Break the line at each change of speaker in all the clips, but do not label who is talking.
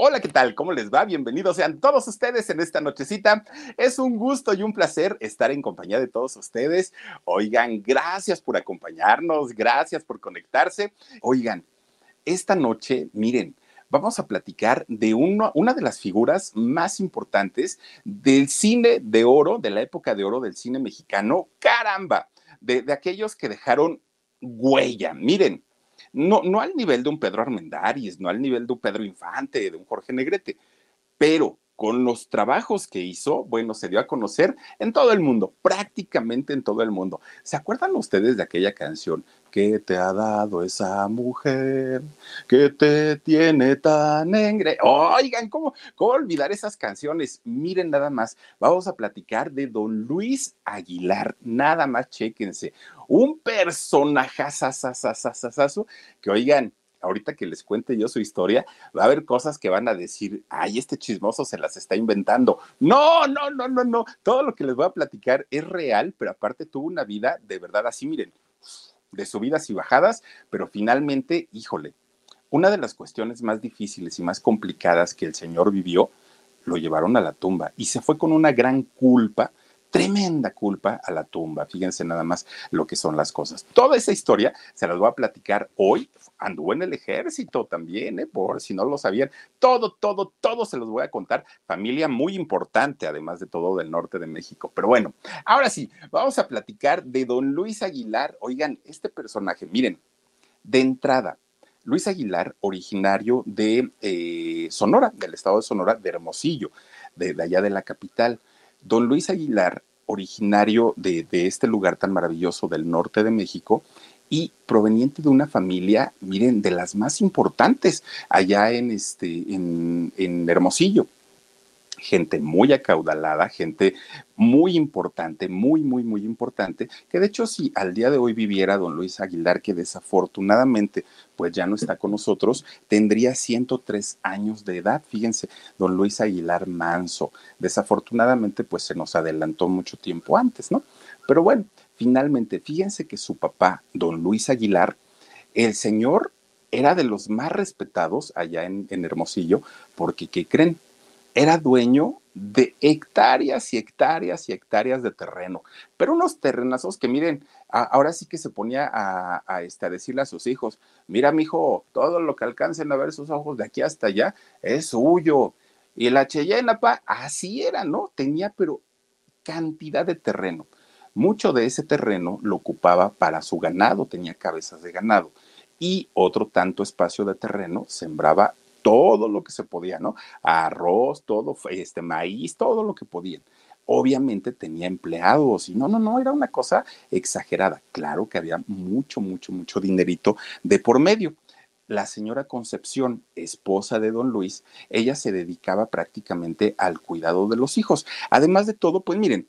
Hola, ¿qué tal? ¿Cómo les va? Bienvenidos sean todos ustedes en esta nochecita. Es un gusto y un placer estar en compañía de todos ustedes. Oigan, gracias por acompañarnos, gracias por conectarse. Oigan, esta noche, miren, vamos a platicar de una de las figuras más importantes del cine de oro, de la época de oro del cine mexicano. Caramba, de, de aquellos que dejaron huella. Miren, no, no al nivel de un Pedro Armendáriz, no al nivel de un Pedro Infante, de un Jorge Negrete, pero con los trabajos que hizo, bueno, se dio a conocer en todo el mundo, prácticamente en todo el mundo. ¿Se acuerdan ustedes de aquella canción? ¿Qué te ha dado esa mujer? que te tiene tan engre? Oigan, ¿cómo, ¿cómo olvidar esas canciones? Miren nada más, vamos a platicar de don Luis Aguilar, nada más chéquense. Un personaje que, oigan, ahorita que les cuente yo su historia, va a haber cosas que van a decir, ay, este chismoso se las está inventando. No, no, no, no, no. Todo lo que les voy a platicar es real, pero aparte tuvo una vida de verdad así, miren, de subidas y bajadas, pero finalmente, híjole, una de las cuestiones más difíciles y más complicadas que el señor vivió, lo llevaron a la tumba y se fue con una gran culpa tremenda culpa a la tumba. Fíjense nada más lo que son las cosas. Toda esa historia se las voy a platicar hoy. Anduvo en el ejército también, ¿eh? por si no lo sabían. Todo, todo, todo se los voy a contar. Familia muy importante, además de todo del norte de México. Pero bueno, ahora sí, vamos a platicar de don Luis Aguilar. Oigan, este personaje, miren, de entrada, Luis Aguilar, originario de eh, Sonora, del estado de Sonora, de Hermosillo, de allá de la capital. Don Luis Aguilar, originario de, este lugar tan maravilloso del norte de México, y proveniente de una familia, miren, de las más importantes allá en, este, en Hermosillo gente muy acaudalada, gente muy importante, muy, muy, muy importante, que de hecho si al día de hoy viviera don Luis Aguilar, que desafortunadamente pues ya no está con nosotros, tendría 103 años de edad, fíjense, don Luis Aguilar Manso, desafortunadamente pues se nos adelantó mucho tiempo antes, ¿no? Pero bueno, finalmente, fíjense que su papá, don Luis Aguilar, el señor era de los más respetados allá en, en Hermosillo, porque, ¿qué creen? Era dueño de hectáreas y hectáreas y hectáreas de terreno, pero unos terrenazos que miren, ahora sí que se ponía a, este, a decirle a sus hijos, mira, mi hijo, todo lo que alcancen a ver sus ojos de aquí hasta allá es suyo. Y la Cheyenne, así era, ¿no? Tenía, pero cantidad de terreno. Mucho de ese terreno lo ocupaba para su ganado, tenía cabezas de ganado. Y otro tanto espacio de terreno sembraba todo lo que se podía, ¿no? Arroz, todo, este maíz, todo lo que podían. Obviamente tenía empleados y no, no, no, era una cosa exagerada. Claro que había mucho, mucho, mucho dinerito de por medio. La señora Concepción, esposa de don Luis, ella se dedicaba prácticamente al cuidado de los hijos. Además de todo, pues miren,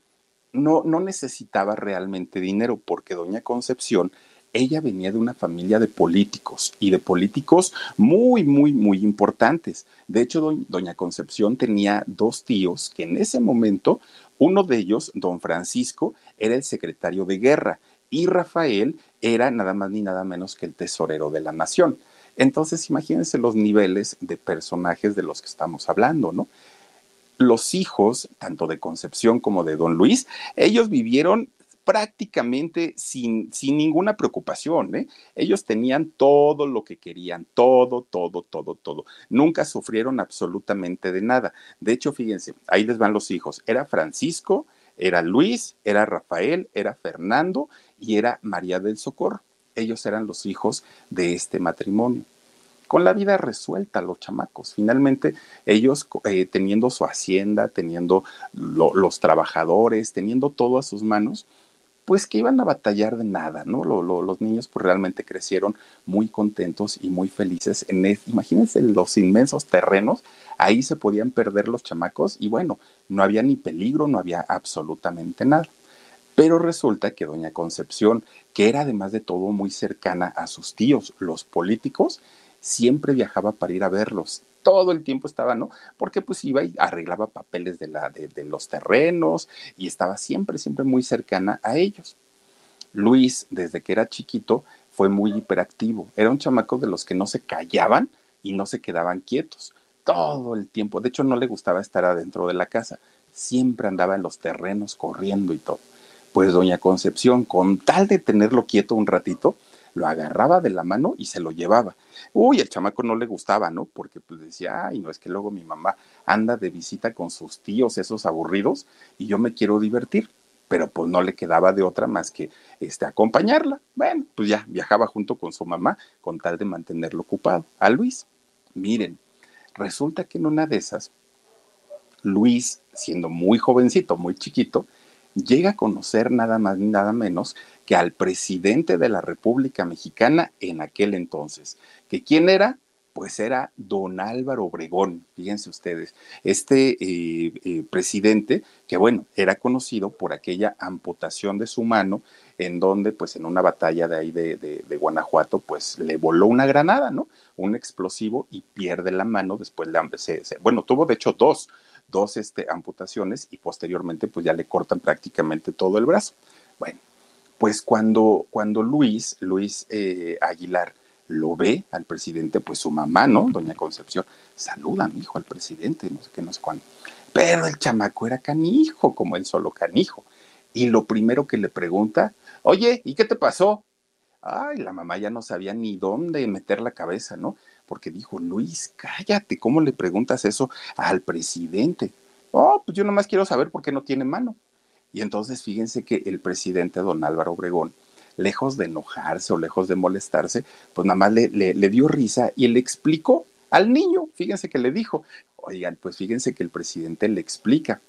no, no necesitaba realmente dinero porque doña Concepción ella venía de una familia de políticos y de políticos muy, muy, muy importantes. De hecho, doña Concepción tenía dos tíos que en ese momento, uno de ellos, don Francisco, era el secretario de guerra y Rafael era nada más ni nada menos que el tesorero de la nación. Entonces, imagínense los niveles de personajes de los que estamos hablando, ¿no? Los hijos, tanto de Concepción como de don Luis, ellos vivieron prácticamente sin, sin ninguna preocupación. ¿eh? Ellos tenían todo lo que querían, todo, todo, todo, todo. Nunca sufrieron absolutamente de nada. De hecho, fíjense, ahí les van los hijos. Era Francisco, era Luis, era Rafael, era Fernando y era María del Socorro. Ellos eran los hijos de este matrimonio. con la vida resuelta los chamacos. Finalmente, ellos eh, teniendo su hacienda, teniendo los trabajadores, teniendo todo a sus manos, pues que iban a batallar de nada, ¿no? los niños pues realmente crecieron muy contentos y muy felices. En imagínense los inmensos terrenos, ahí se podían perder los chamacos y bueno, no había ni peligro, no había absolutamente nada. Pero resulta que doña Concepción, que era además de todo muy cercana a sus tíos, los políticos, siempre viajaba para ir a verlos. Todo el tiempo estaba, ¿no? Porque pues iba y arreglaba papeles de, la, de, de los terrenos y estaba siempre, siempre muy cercana a ellos. Luis, desde que era chiquito, fue muy hiperactivo. Era un chamaco de los que no se callaban y no se quedaban quietos todo el tiempo. De hecho, no le gustaba estar adentro de la casa. Siempre andaba en los terrenos corriendo y todo. Pues doña Concepción, con tal de tenerlo quieto un ratito, lo agarraba de la mano y se lo llevaba. Uy, el chamaco no le gustaba, ¿no? Porque pues decía, ay, no es que luego mi mamá anda de visita con sus tíos, esos aburridos, y yo me quiero divertir. Pero pues no le quedaba de otra más que este, acompañarla. Bueno, pues ya viajaba junto con su mamá con tal de mantenerlo ocupado. A Luis, miren, resulta que en una de esas, Luis, siendo muy jovencito, muy chiquito, llega a conocer nada más ni nada menos que al presidente de la República Mexicana en aquel entonces. ¿Que quién era? Pues era don Álvaro Obregón, fíjense ustedes, este eh, eh, presidente que bueno, era conocido por aquella amputación de su mano en donde pues en una batalla de ahí de, de, Guanajuato pues le voló una granada, ¿no? Un explosivo y pierde la mano, después le, se, bueno, tuvo de hecho dos, dos este, amputaciones y posteriormente pues ya le cortan prácticamente todo el brazo. Bueno, pues cuando, cuando Luis, Luis eh, Aguilar, lo ve al presidente, pues su mamá, ¿no? Doña Concepción, saluda a mi hijo al presidente, no sé qué, no sé cuándo. Pero el chamaco era canijo, como él solo canijo. Y lo primero que le pregunta, oye, ¿y qué te pasó? Ay, la mamá ya no sabía ni dónde meter la cabeza, ¿no? Porque dijo, Luis, cállate, ¿cómo le preguntas eso al presidente? Oh, pues yo nomás quiero saber por qué no tiene mano. Y entonces fíjense que el presidente, don Álvaro Obregón, lejos de enojarse o lejos de molestarse, pues nada más le, le, dio risa y le explicó al niño, fíjense que le dijo, oigan, pues fíjense que el presidente le explica,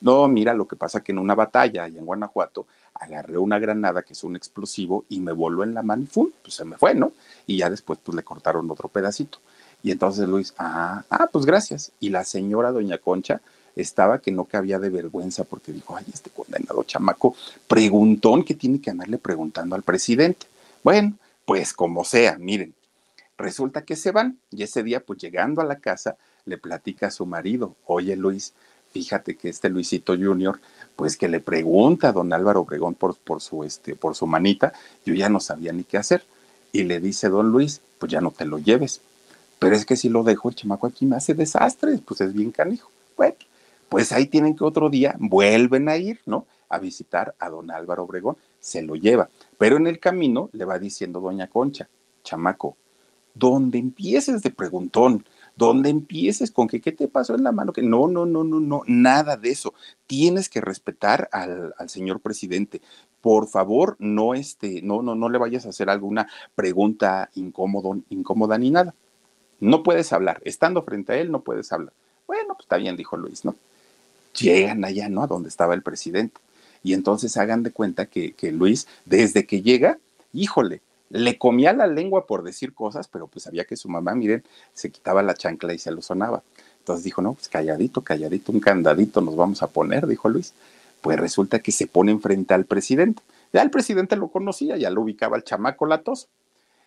no, mira, lo que pasa que en una batalla allá en Guanajuato agarré una granada que es un explosivo y me voló en la mano y pues se me fue, ¿no? Y ya después pues le cortaron otro pedacito. Y entonces Luis, ah, ah, pues gracias. Y la señora doña Concha estaba que no cabía de vergüenza porque dijo, ay, este condenado chamaco, preguntón que tiene que andarle preguntando al presidente. Bueno, pues como sea, miren, resulta que se van y ese día, pues llegando a la casa, le platica a su marido, oye Luis, fíjate que este Luisito Junior, pues que le pregunta a don Álvaro Obregón por, por, su, este, por su manita, yo ya no sabía ni qué hacer. Y le dice don Luis, pues ya no te lo lleves. Pero es que si lo dejo, el chamaco aquí me hace desastres, pues es bien canijo. Bueno, pues ahí tienen que otro día vuelven a ir, ¿no? A visitar a don Álvaro Obregón, se lo lleva. Pero en el camino le va diciendo doña Concha, chamaco, donde empieces de preguntón, donde empieces con que qué te pasó en la mano, que no, no, no, no, no, nada de eso. Tienes que respetar al, al señor presidente. Por favor, no, este, no, no, no le vayas a hacer alguna pregunta incómoda ni nada. No puedes hablar. Estando frente a él, no puedes hablar. Bueno, pues está bien, dijo Luis, ¿no? Llegan allá, ¿no? A donde estaba el presidente. Y entonces hagan de cuenta que, que Luis, desde que llega, híjole, le comía la lengua por decir cosas, pero pues sabía que su mamá, miren, se quitaba la chancla y se lo sonaba. Entonces dijo, no, pues calladito, calladito, un candadito nos vamos a poner, dijo Luis. Pues resulta que se pone enfrente al presidente. Ya el presidente lo conocía, ya lo ubicaba el chamaco latoso.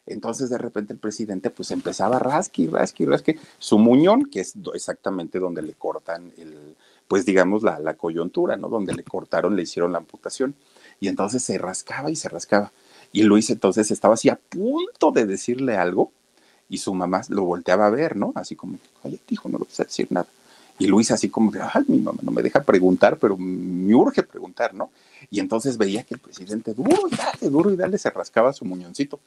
Entonces de repente el presidente pues empezaba a rasqui, rasqui, rasqui su muñón, que es exactamente donde le cortan el, pues digamos la, la coyuntura, ¿no? Donde le cortaron, le hicieron la amputación. Y entonces se rascaba y se rascaba. Y Luis entonces estaba así a punto de decirle algo y su mamá lo volteaba a ver, ¿no? Así como, oye, hijo, no le vas a decir nada. Y Luis así como, ay, mi mamá no me deja preguntar, pero me urge preguntar, ¿no? Y entonces veía que el presidente, duro y dale, duro y dale, se rascaba su muñoncito.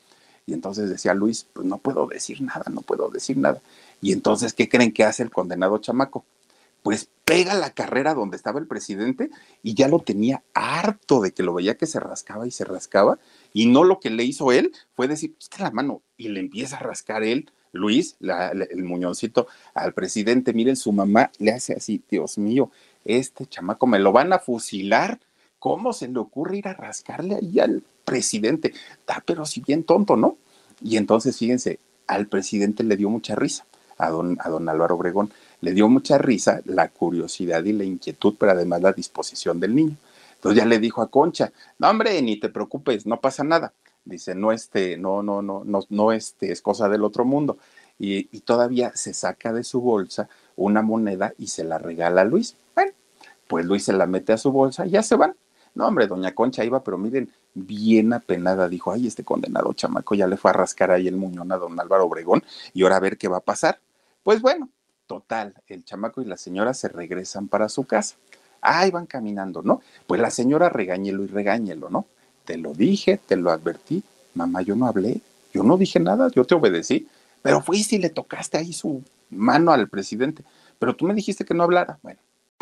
Y entonces decía Luis, pues no puedo decir nada, no puedo decir nada. Y entonces, ¿qué creen que hace el condenado chamaco? Pues pega la carrera donde estaba el presidente y ya lo tenía harto de que lo veía que se rascaba y se rascaba y no lo que le hizo él fue decir, quita la mano y le empieza a rascar él Luis, el muñoncito, al presidente, miren, su mamá le hace así, Dios mío, este chamaco me lo van a fusilar. ¿Cómo se le ocurre ir a rascarle ahí al presidente? Está pero si bien tonto, ¿no? Y entonces, fíjense, al presidente le dio mucha risa, a don, a don Álvaro Obregón, le dio mucha risa la curiosidad y la inquietud, pero además la disposición del niño. Entonces ya le dijo a Concha, no hombre, ni te preocupes, no pasa nada. Dice, no, este, no, no, no, no, no, este, es cosa del otro mundo. Y, y todavía se saca de su bolsa una moneda y se la regala a Luis. Bueno, pues Luis se la mete a su bolsa y ya se van. No, hombre, doña Concha iba, pero miren, bien apenada, dijo, ay, este condenado chamaco ya le fue a rascar ahí el muñón a don Álvaro Obregón y ahora a ver qué va a pasar. Pues bueno, total, el chamaco y la señora se regresan para su casa. Ahí van caminando, ¿no? Pues la señora regáñelo y regáñelo, ¿no? Te lo dije, te lo advertí. Mamá, yo no hablé, yo no dije nada, yo te obedecí, pero fuiste y le tocaste ahí su mano al presidente. Pero tú me dijiste que no hablara. Bueno,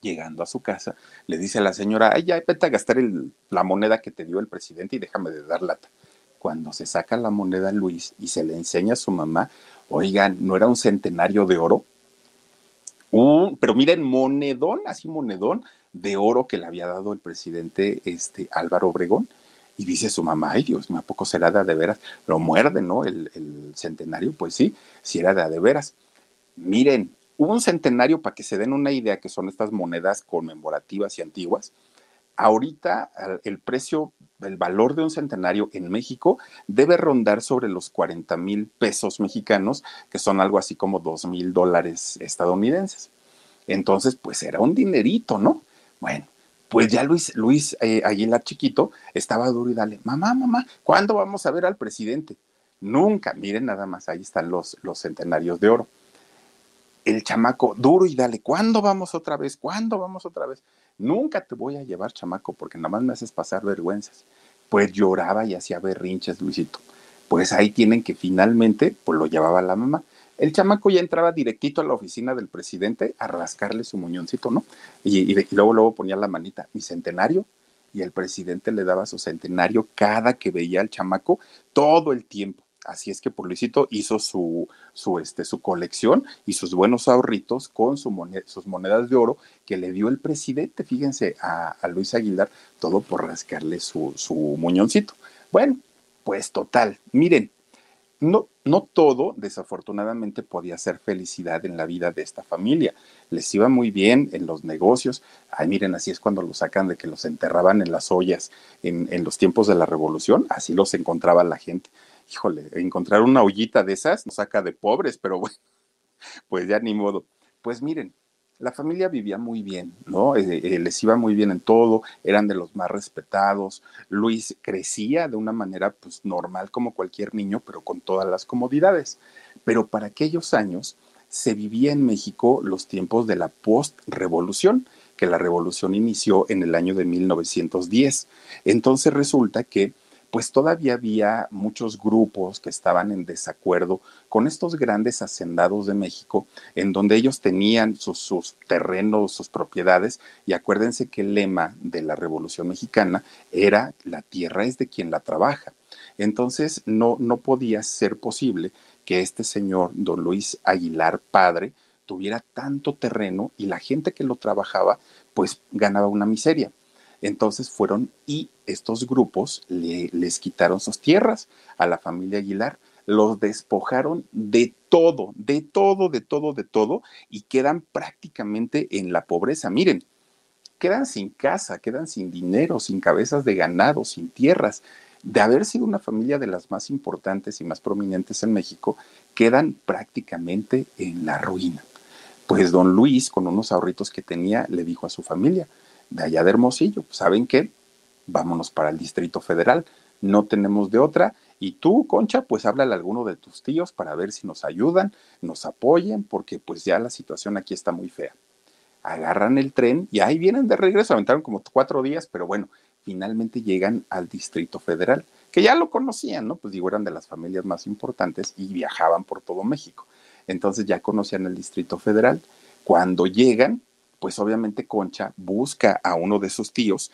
llegando a su casa, le dice a la señora, ay, ya vete a gastar la moneda que te dio el presidente y déjame de dar lata. Cuando se saca la moneda Luis y se le enseña a su mamá, oigan, ¿no era un centenario de oro? Un, pero miren, monedón, así monedón de oro que le había dado el presidente este, Álvaro Obregón. Y dice su mamá, ay Dios ¿a poco será de, de veras? Lo muerde, ¿no? El, el centenario, pues sí, si era de, de veras. Miren, un centenario, para que se den una idea, que son estas monedas conmemorativas y antiguas, ahorita el precio, el valor de un centenario en México debe rondar sobre los 40 mil pesos mexicanos, que son algo así como 2 mil dólares estadounidenses. Entonces, pues era un dinerito, ¿no? Bueno, pues ya Luis, Luis eh, Aguilar chiquito estaba duro y dale, mamá, mamá, ¿cuándo vamos a ver al presidente? Nunca, miren nada más, ahí están los, los centenarios de oro el chamaco duro y dale, ¿cuándo vamos otra vez? ¿Cuándo vamos otra vez? Nunca te voy a llevar, chamaco, porque nada más me haces pasar vergüenzas. Pues lloraba y hacía berrinches, Luisito. Pues ahí tienen que finalmente, pues lo llevaba la mamá. El chamaco ya entraba directito a la oficina del presidente a rascarle su muñoncito, ¿no? Y, y luego, luego ponía la manita, mi centenario, y el presidente le daba su centenario cada que veía al chamaco todo el tiempo. Así es que por Luisito hizo su, su, este, su colección y sus buenos ahorritos con su sus monedas de oro que le dio el presidente, fíjense, a, Luis Aguilar, todo por rascarle su, su muñoncito. Bueno, pues total, miren, no, no todo, desafortunadamente, podía ser felicidad en la vida de esta familia. Les iba muy bien en los negocios. Ay, miren, así es cuando los sacan de que los enterraban en las ollas en, en los tiempos de la revolución. Así los encontraba la gente híjole, encontrar una ollita de esas nos saca de pobres, pero bueno, pues ya ni modo. Pues miren, la familia vivía muy bien, ¿no? Eh, eh, les iba muy bien en todo, eran de los más respetados. Luis crecía de una manera pues normal como cualquier niño, pero con todas las comodidades. Pero para aquellos años se vivía en México los tiempos de la post-revolución, que la revolución inició en el año de 1910. Entonces resulta que pues todavía había muchos grupos que estaban en desacuerdo con estos grandes hacendados de México, en donde ellos tenían sus, terrenos, sus propiedades, y acuérdense que el lema de la Revolución Mexicana era la tierra es de quien la trabaja. Entonces no, no podía ser posible que este señor, don Luis Aguilar, padre, tuviera tanto terreno y la gente que lo trabajaba, pues ganaba una miseria. Entonces fueron y estos grupos le, les quitaron sus tierras a la familia Aguilar, los despojaron de todo, de todo, de todo, de todo, y quedan prácticamente en la pobreza. Miren, quedan sin casa, quedan sin dinero, sin cabezas de ganado, sin tierras. De haber sido una familia de las más importantes y más prominentes en México, quedan prácticamente en la ruina. Pues don Luis, con unos ahorritos que tenía, le dijo a su familia, de allá de Hermosillo. ¿Saben qué? Vámonos para el Distrito Federal. No tenemos de otra Y tú, Concha, pues háblale a alguno de tus tíos para ver si nos ayudan, nos apoyen, porque pues ya la situación aquí está muy fea. Agarran el tren y ahí vienen de regreso, aventaron como cuatro días, pero bueno, finalmente llegan al Distrito Federal, que ya lo conocían, ¿no? Pues digo, eran de las familias más importantes y viajaban por todo México. Entonces ya conocían el Distrito Federal. Cuando llegan, pues obviamente Concha busca a uno de sus tíos,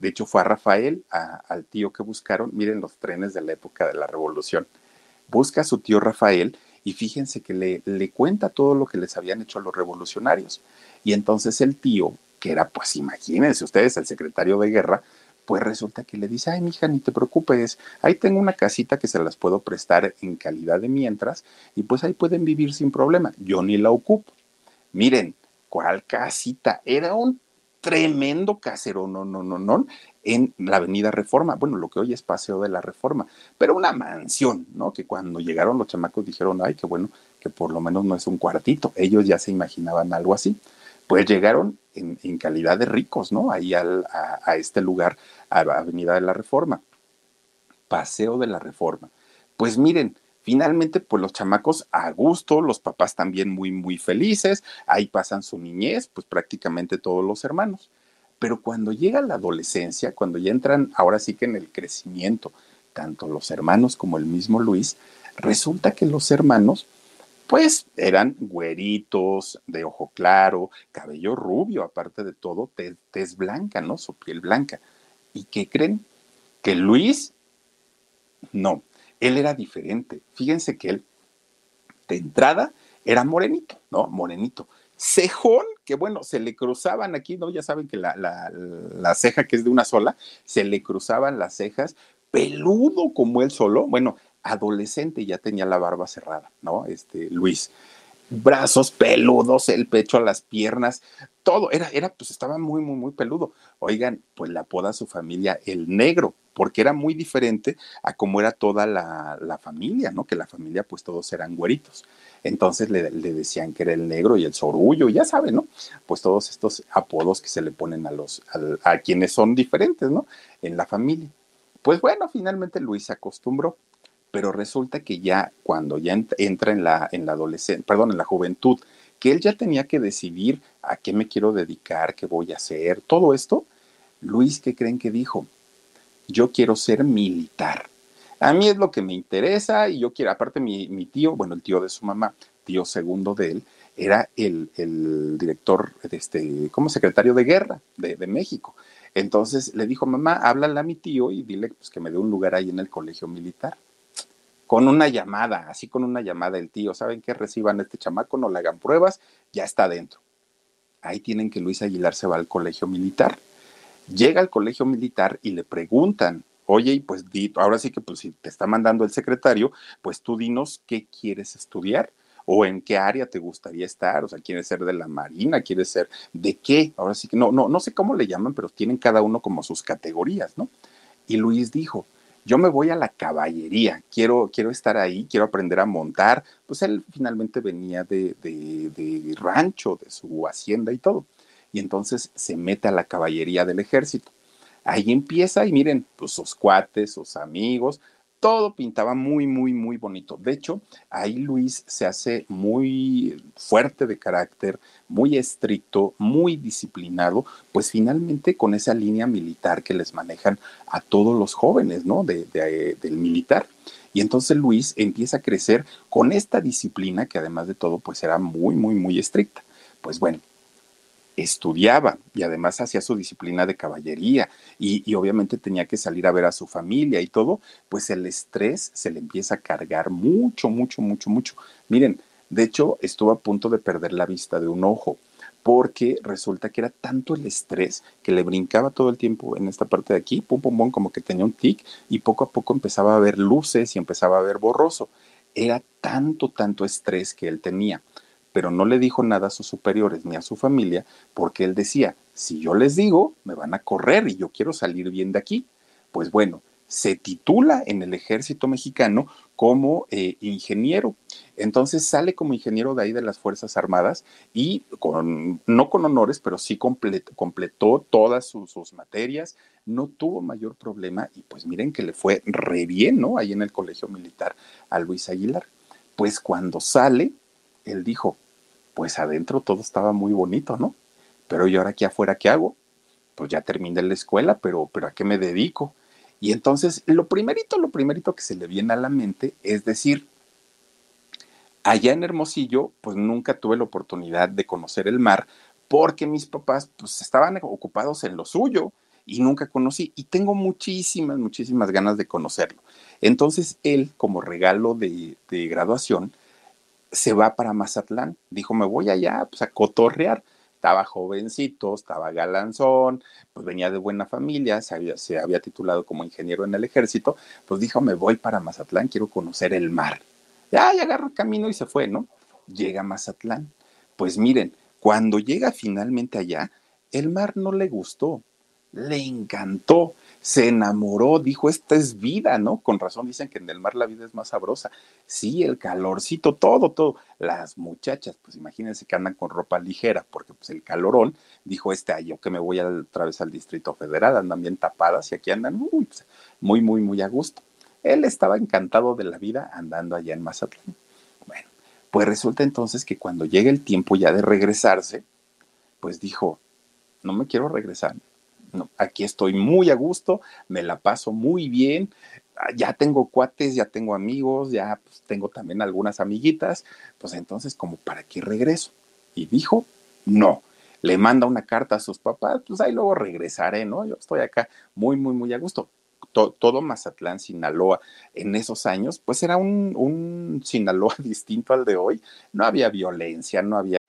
de hecho fue a Rafael, al tío que buscaron, miren los trenes de la época de la revolución, busca a su tío Rafael y fíjense que le, le cuenta todo lo que les habían hecho a los revolucionarios. Y entonces el tío, que era pues imagínense ustedes, el secretario de guerra, pues resulta que le dice, ay, mija, ni te preocupes, ahí tengo una casita que se las puedo prestar en calidad de mientras y pues ahí pueden vivir sin problema. Yo ni la ocupo. Miren, ¿Cuál casita? Era un tremendo casero, no, no, no, no, en la Avenida Reforma, bueno, lo que hoy es Paseo de la Reforma, pero una mansión, ¿no? Que cuando llegaron los chamacos dijeron, ay, qué bueno, que por lo menos no es un cuartito, ellos ya se imaginaban algo así. Pues llegaron en, calidad de ricos, ¿no? Ahí al, a, a este lugar, a la Avenida de la Reforma, Paseo de la Reforma. Pues miren, Finalmente, pues los chamacos a gusto, los papás también muy, muy felices, ahí pasan su niñez, pues prácticamente todos los hermanos. Pero cuando llega la adolescencia, cuando ya entran ahora sí que en el crecimiento, tanto los hermanos como el mismo Luis, resulta que los hermanos, pues eran güeritos, de ojo claro, cabello rubio, aparte de todo, tez, tez blanca, ¿no? Su piel blanca. ¿Y qué creen? Que Luis, no, él era diferente. Fíjense que él, de entrada, era morenito, ¿no? Morenito. Cejón, que bueno, se le cruzaban aquí, ¿no? Ya saben que la, la, ceja que es de una sola, se le cruzaban las cejas, peludo como él solo, bueno, adolescente ya tenía la barba cerrada, ¿no? Este, Luis. Brazos peludos, el pecho, las piernas, todo, era, era, pues estaba muy, muy, muy peludo. Oigan, pues la apoda su familia el negro, porque era muy diferente a cómo era toda la, familia, ¿no? Que la familia, pues todos eran güeritos. Entonces le, decían que era el negro y el sorullo, ya saben, ¿no? Pues todos estos apodos que se le ponen a los, a, quienes son diferentes, ¿no? En la familia. Pues bueno, finalmente Luis se acostumbró, pero resulta que ya cuando ya entra en la, en la adolescencia, perdón, en la juventud, que él ya tenía que decidir a qué me quiero dedicar, qué voy a hacer, todo esto, Luis, ¿qué creen que dijo? yo quiero ser militar. A mí es lo que me interesa y yo quiero, aparte mi, tío, bueno, el tío de su mamá, tío segundo de él, era el, director, de este, como secretario de guerra de, México. Entonces le dijo, mamá, háblale a mi tío y dile pues, que me dé un lugar ahí en el colegio militar. Con una llamada, así con una llamada el tío, ¿saben qué? Reciban a este chamaco, no le hagan pruebas, ya está adentro. Ahí tienen que Luis Aguilar se va al colegio militar llega al colegio militar y le preguntan, oye, pues ahora sí que pues si te está mandando el secretario, pues tú dinos qué quieres estudiar o en qué área te gustaría estar, o sea, quieres ser de la marina, quieres ser de qué, ahora sí que no, no, no sé cómo le llaman, pero tienen cada uno como sus categorías, ¿no? Y Luis dijo, yo me voy a la caballería, quiero, quiero estar ahí, quiero aprender a montar, pues él finalmente venía de, de, de rancho, de su hacienda y todo y entonces se mete a la caballería del ejército. Ahí empieza y miren, pues sus cuates, sus amigos, todo pintaba muy, muy, muy bonito. De hecho, ahí Luis se hace muy fuerte de carácter, muy estricto, muy disciplinado, pues finalmente con esa línea militar que les manejan a todos los jóvenes, ¿no? De, del militar. Y entonces Luis empieza a crecer con esta disciplina que además de todo, pues era muy, muy, muy estricta. Pues bueno, estudiaba y además hacía su disciplina de caballería y, obviamente tenía que salir a ver a su familia y todo, pues el estrés se le empieza a cargar mucho, mucho, mucho, mucho. Miren, de hecho estuvo a punto de perder la vista de un ojo porque resulta que era tanto el estrés que le brincaba todo el tiempo en esta parte de aquí, pum, pum, pum, como que tenía un tic y poco a poco empezaba a ver luces y empezaba a ver borroso. Era tanto, tanto estrés que él tenía pero no le dijo nada a sus superiores ni a su familia porque él decía, si yo les digo, me van a correr y yo quiero salir bien de aquí. Pues bueno, se titula en el ejército mexicano como eh, ingeniero. Entonces sale como ingeniero de ahí de las Fuerzas Armadas y con, no con honores, pero sí completó todas sus, sus, materias, no tuvo mayor problema y pues miren que le fue re bien, ¿no? Ahí en el colegio militar a Luis Aguilar. Pues cuando sale, él dijo, pues adentro todo estaba muy bonito, ¿no? Pero yo ahora aquí afuera, ¿qué hago? Pues ya terminé la escuela, pero, pero ¿a qué me dedico? Y entonces, lo primerito, lo primerito que se le viene a la mente es decir, allá en Hermosillo, pues nunca tuve la oportunidad de conocer el mar porque mis papás pues estaban ocupados en lo suyo y nunca conocí y tengo muchísimas, muchísimas ganas de conocerlo. Entonces él, como regalo de, de graduación, se va para Mazatlán. Dijo, me voy allá pues, a cotorrear estaba jovencito, estaba galanzón, pues venía de buena familia, se había, se había titulado como ingeniero en el ejército, pues dijo, me voy para Mazatlán, quiero conocer el mar. Ya, ya agarró el camino y se fue, ¿no? Llega a Mazatlán. Pues miren, cuando llega finalmente allá, el mar no le gustó, le encantó se enamoró, dijo, esta es vida, ¿no? Con razón dicen que en el mar la vida es más sabrosa. Sí, el calorcito, todo, todo. Las muchachas, pues imagínense que andan con ropa ligera, porque pues el calorón, dijo este año que me voy a otra vez al Distrito Federal, andan bien tapadas y aquí andan pues, muy, muy, muy a gusto. Él estaba encantado de la vida andando allá en Mazatlán. Bueno, pues resulta entonces que cuando llega el tiempo ya de regresarse, pues dijo, no me quiero regresar, aquí estoy muy a gusto, me la paso muy bien, ah, ya tengo cuates, ya tengo amigos, ya pues, tengo también algunas amiguitas, pues entonces, como para qué regreso? Y dijo, no. Le manda una carta a sus papás, pues ahí luego regresaré, ¿no? Yo estoy acá muy, muy, muy a gusto. todo Mazatlán, Sinaloa, en esos años, pues era un, un Sinaloa distinto al de hoy. No había violencia, no había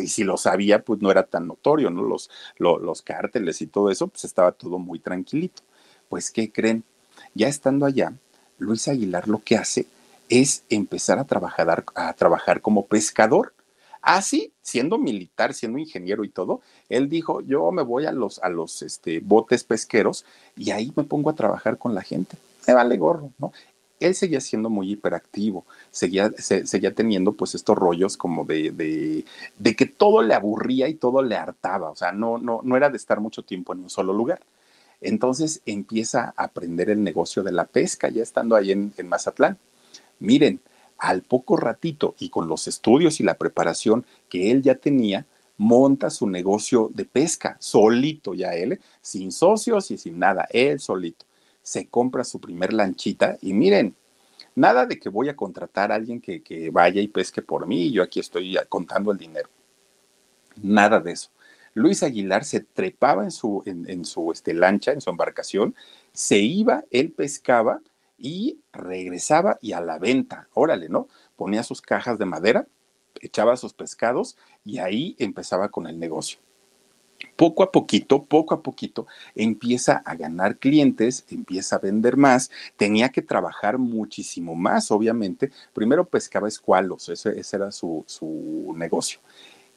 y si lo sabía, pues no era tan notorio, ¿no? Los, los cárteles y todo eso, pues estaba todo muy tranquilito. Pues, ¿qué creen? Ya estando allá, Luis Aguilar lo que hace es empezar a trabajar, a trabajar como pescador. Así, siendo militar, siendo ingeniero y todo, él dijo, yo me voy a los, a los este, botes pesqueros y ahí me pongo a trabajar con la gente. Me vale gorro, ¿no? Él seguía siendo muy hiperactivo, seguía, seguía teniendo pues estos rollos como de, de, que todo le aburría y todo le hartaba, o sea, no, no, no era de estar mucho tiempo en un solo lugar. Entonces empieza a aprender el negocio de la pesca, ya estando ahí en, en Mazatlán. Miren, al poco ratito y con los estudios y la preparación que él ya tenía, monta su negocio de pesca, solito ya él, sin socios y sin nada, él solito se compra su primer lanchita y miren, nada de que voy a contratar a alguien que, vaya y pesque por mí y yo aquí estoy contando el dinero. Nada de eso. Luis Aguilar se trepaba en su, en, su este, lancha, en su embarcación, se iba, él pescaba y regresaba y a la venta, órale, ¿no? Ponía sus cajas de madera, echaba sus pescados y ahí empezaba con el negocio poco a poquito, poco a poquito, empieza a ganar clientes, empieza a vender más, tenía que trabajar muchísimo más, obviamente. Primero pescaba escualos, ese, era su, su negocio.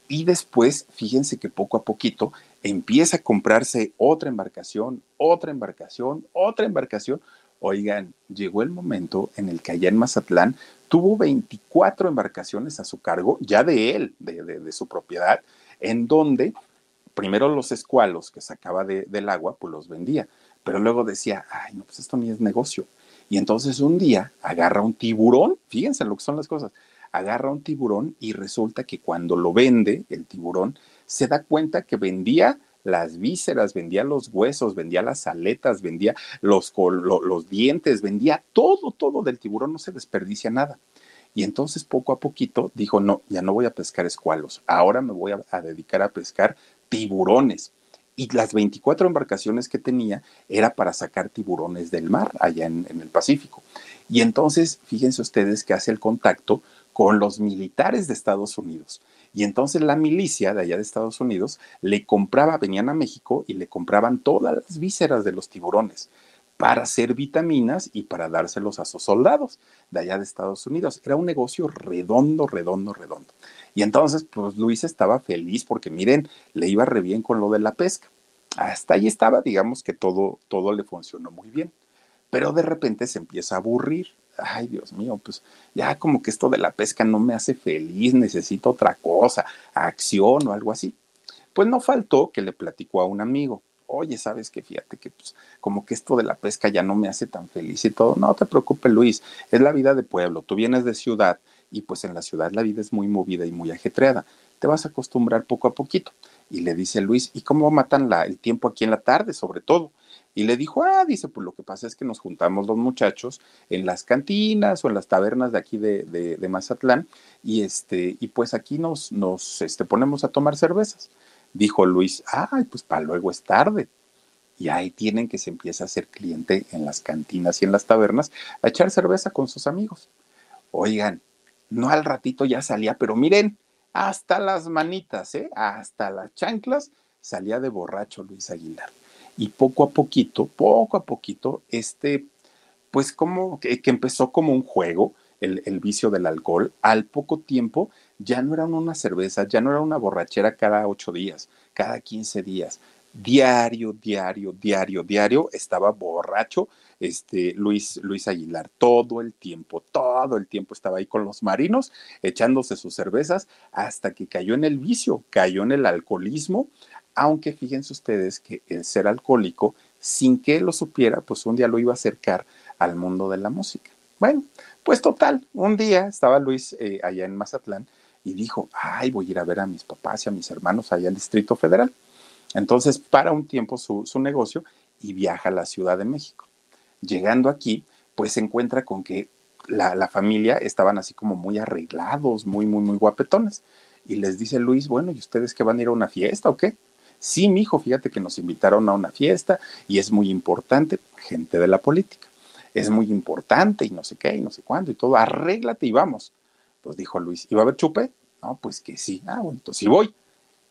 Y después, fíjense que poco a poquito empieza a comprarse otra embarcación, otra embarcación, otra embarcación. Oigan, llegó el momento en el que allá en Mazatlán tuvo 24 embarcaciones a su cargo, ya de él, de, de su propiedad, en donde primero los escualos que sacaba del agua, pues los vendía, pero luego decía, ay, no, pues esto ni es negocio. Y entonces un día agarra un tiburón, fíjense lo que son las cosas, agarra un tiburón y resulta que cuando lo vende, el tiburón, se da cuenta que vendía las vísceras, vendía los huesos, vendía las aletas, vendía los, los dientes, vendía todo, todo del tiburón, no se desperdicia nada. Y entonces poco a poquito dijo, no, ya no voy a pescar escualos, ahora me voy a dedicar a pescar tiburones. y las 24 embarcaciones que tenía era para sacar tiburones del mar allá en, el Pacífico. Y entonces, fíjense ustedes que hace el contacto con los militares de Estados Unidos. Y entonces la milicia de allá de Estados Unidos le compraba, venían a México y le compraban todas las vísceras de los tiburones para hacer vitaminas y para dárselos a sus soldados de allá de Estados Unidos. Era un negocio redondo, redondo, redondo. Y entonces, pues Luis estaba feliz porque miren, le iba re bien con lo de la pesca. Hasta ahí estaba, digamos que todo, todo le funcionó muy bien. Pero de repente se empieza a aburrir. Ay, Dios mío, pues ya como que esto de la pesca no me hace feliz, necesito otra cosa, acción o algo así. Pues no faltó que le platicó a un amigo oye, sabes que fíjate que pues como que esto de la pesca ya no me hace tan feliz y todo. No te preocupes, Luis, es la vida de pueblo, tú vienes de ciudad y pues en la ciudad la vida es muy movida y muy ajetreada. Te vas a acostumbrar poco a poquito. Y le dice Luis, ¿y cómo matan el tiempo aquí en la tarde, sobre todo? Y le dijo, ah, dice, pues lo que pasa es que nos juntamos los muchachos en las cantinas o en las tabernas de aquí de, de, de Mazatlán y, este, y pues aquí nos, nos este, ponemos a tomar cervezas. Dijo Luis, ay, pues para luego es tarde. Y ahí tienen que se empieza a ser cliente en las cantinas y en las tabernas a echar cerveza con sus amigos. Oigan, no al ratito ya salía, pero miren, hasta las manitas, ¿eh? hasta las chanclas, salía de borracho Luis Aguilar. Y poco a poquito, poco a poquito, este, pues como que, que empezó como un juego, el, el, vicio del alcohol, al poco tiempo ya no era una cerveza, ya no era una borrachera cada ocho días, cada quince días. Diario, diario, diario, diario estaba borracho este Luis, Luis Aguilar, todo el tiempo, todo el tiempo estaba ahí con los marinos echándose sus cervezas hasta que cayó en el vicio, cayó en el alcoholismo, aunque fíjense ustedes que el ser alcohólico, sin que lo supiera, pues un día lo iba a acercar al mundo de la música. Bueno, pues total, un día estaba Luis eh, allá en Mazatlán y dijo, ay, voy a ir a ver a mis papás y a mis hermanos allá al Distrito Federal. Entonces para un tiempo su, su negocio y viaja a la Ciudad de México. Llegando aquí, pues se encuentra con que la, la, familia estaban así como muy arreglados, muy, muy, muy guapetones. Y les dice Luis, bueno, ¿y ustedes que van a ir a una fiesta o qué? Sí, mi hijo, fíjate que nos invitaron a una fiesta y es muy importante, gente de la política, es muy importante y no sé qué y no sé cuándo y todo, arréglate y vamos. Pues dijo Luis, ¿y va a haber chupe? No, pues que sí. Ah, bueno, entonces sí voy.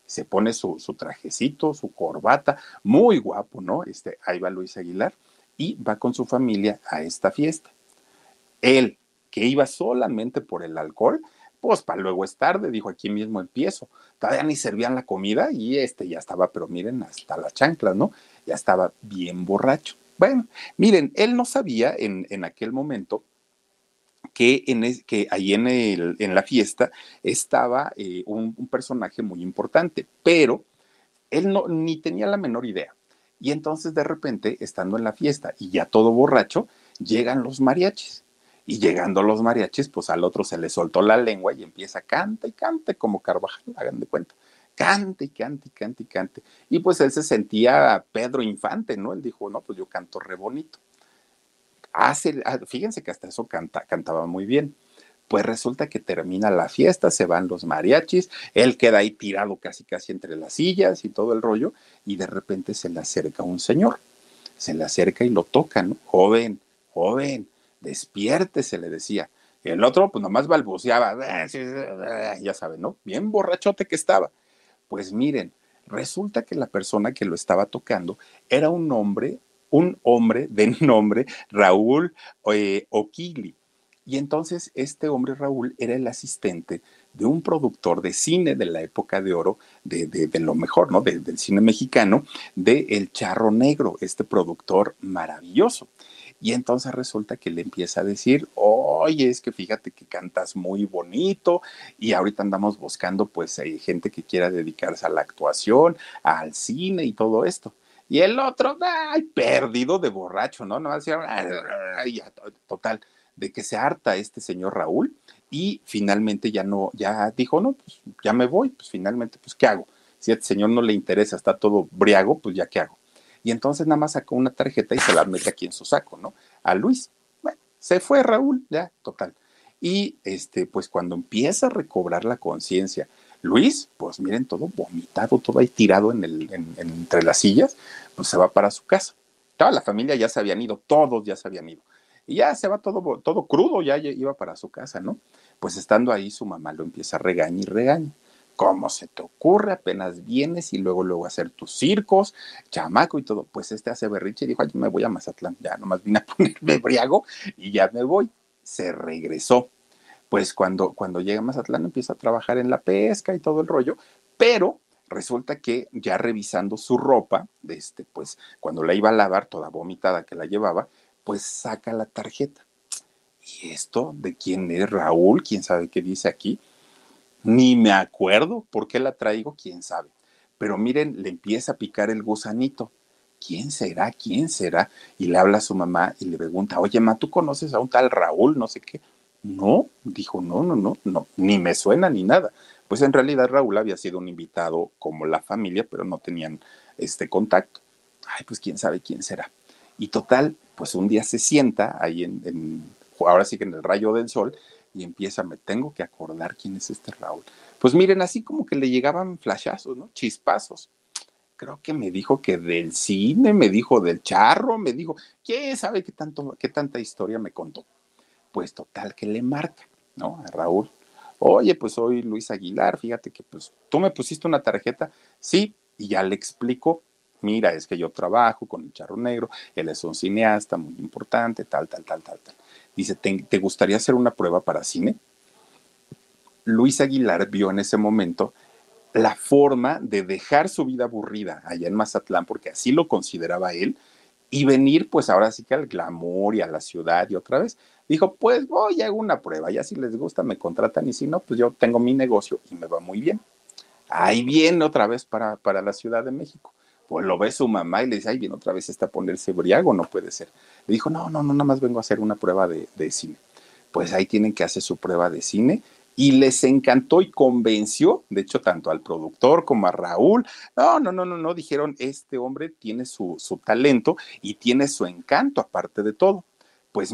Se pone su, su trajecito, su corbata, muy guapo, ¿no? Este, ahí va Luis Aguilar y va con su familia a esta fiesta. Él, que iba solamente por el alcohol, pues para luego es tarde, dijo aquí mismo empiezo. Todavía ni servían la comida y este ya estaba, pero miren, hasta las chanclas, ¿no? Ya estaba bien borracho. Bueno, miren, él no sabía en, en aquel momento que, en que ahí en, la fiesta estaba eh, un, personaje muy importante, pero él ni tenía la menor idea. Y entonces de repente, estando en la fiesta y ya todo borracho, llegan los mariachis. Y llegando los mariachis, pues al otro se le soltó la lengua y empieza canta y cante como Carvajal, hagan de cuenta. Cante y cante y cante y cante. Y pues él se sentía Pedro Infante, ¿no? Él dijo, no, pues yo canto re bonito hace, ah, fíjense que hasta eso canta, cantaba muy bien. Pues resulta que termina la fiesta, se van los mariachis, él queda ahí tirado casi casi entre las sillas y todo el rollo, y de repente se le acerca un señor, se le acerca y lo toca, ¿no? Joven, joven, despiértese, le decía. El otro, pues nomás balbuceaba, ya saben, ¿no? Bien borrachote que estaba. Pues miren, resulta que la persona que lo estaba tocando era un hombre un hombre de nombre Raúl eh, Oquili. Y entonces este hombre Raúl era el asistente de un productor de cine de la época de oro, de, de, lo mejor, ¿no? De, del cine mexicano, de El Charro Negro, este productor maravilloso. Y entonces resulta que le empieza a decir, oye, es que fíjate que cantas muy bonito y ahorita andamos buscando pues hay gente que quiera dedicarse a la actuación, al cine y todo esto. Y el otro, ay, perdido de borracho, ¿no? No decía, ay, total, de que se harta este señor Raúl y finalmente ya no, ya dijo, no, pues ya me voy, pues finalmente, pues ¿qué hago? Si a este señor no le interesa, está todo briago, pues ya qué hago. Y entonces nada más sacó una tarjeta y se la mete aquí en su saco, ¿no? A Luis. Bueno, se fue Raúl, ya, total. Y este, pues cuando empieza a recobrar la conciencia, Luis, pues miren, todo vomitado, todo ahí tirado en el, entre las sillas, pues se va para su casa. Toda la familia ya se habían ido, todos ya se habían ido. Y ya se va todo, todo crudo, ya iba para su casa, ¿no? Pues estando ahí, su mamá lo empieza a regañar y regañar. ¿Cómo se te ocurre? Apenas vienes y luego luego hacer tus circos, chamaco y todo. Pues este hace berriche y dijo, ay, me voy a Mazatlán, ya nomás vine a ponerme briago y ya me voy. Se regresó. Pues cuando, cuando llega a Mazatlán empieza a trabajar en la pesca y todo el rollo, pero resulta que ya revisando su ropa, este, pues cuando la iba a lavar, toda vomitada que la llevaba, pues saca la tarjeta. ¿Y esto de quién es Raúl? ¿Quién sabe qué dice aquí? Ni me acuerdo por qué la traigo, quién sabe. Pero miren, le empieza a picar el gusanito. ¿Quién será? ¿Quién será? Y le habla a su mamá y le pregunta, oye, ma, ¿tú conoces a un tal Raúl? No sé qué. No, dijo, no, no, no, no, ni me suena ni nada. Pues en realidad Raúl había sido un invitado como la familia, pero no tenían este contacto. Ay, pues quién sabe quién será. Y total, pues un día se sienta ahí en, ahora sí que en el rayo del sol, y empieza, me tengo que acordar quién es este Raúl. Pues miren, así como que le llegaban flashazos, ¿no? Chispazos. Creo que me dijo que del cine, me dijo del charro, me dijo, ¿quién sabe qué, tanto, qué tanta historia me contó? Pues total que le marca, ¿no? A Raúl. Oye, pues soy Luis Aguilar, fíjate que pues tú me pusiste una tarjeta, sí, y ya le explico, mira, es que yo trabajo con el Charro Negro, él es un cineasta muy importante, tal, tal, tal, tal, tal. Dice, ¿te, gustaría hacer una prueba para cine? Luis Aguilar vio en ese momento la forma de dejar su vida aburrida allá en Mazatlán, porque así lo consideraba él, y venir pues ahora sí que al glamour y a la ciudad y otra vez. Dijo, pues voy, hago una prueba, ya si les gusta me contratan y si no, pues yo tengo mi negocio y me va muy bien. Ahí viene otra vez para, para la Ciudad de México pues lo ve su mamá y le dice, ay, bien, otra vez está a ponerse briago, no puede ser. Le dijo, no, no, no, nada más vengo a hacer una prueba de, de cine. Pues ahí tienen que hacer su prueba de cine y les encantó y convenció, de hecho, tanto al productor como a Raúl. No, no, no, no, no, dijeron, este hombre tiene su, su talento y tiene su encanto, aparte de todo. Pues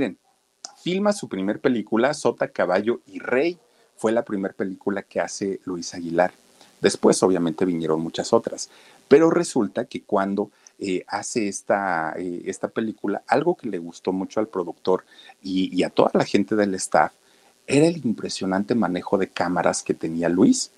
Miren, filma su primer película, Sota, Caballo y Rey. Fue la primera película que hace Luis Aguilar. Después, obviamente, vinieron muchas otras. Pero resulta que cuando eh, hace esta, eh, esta, película, algo que le gustó mucho al productor y, a toda la gente del staff era el impresionante manejo de cámaras que tenía Luis.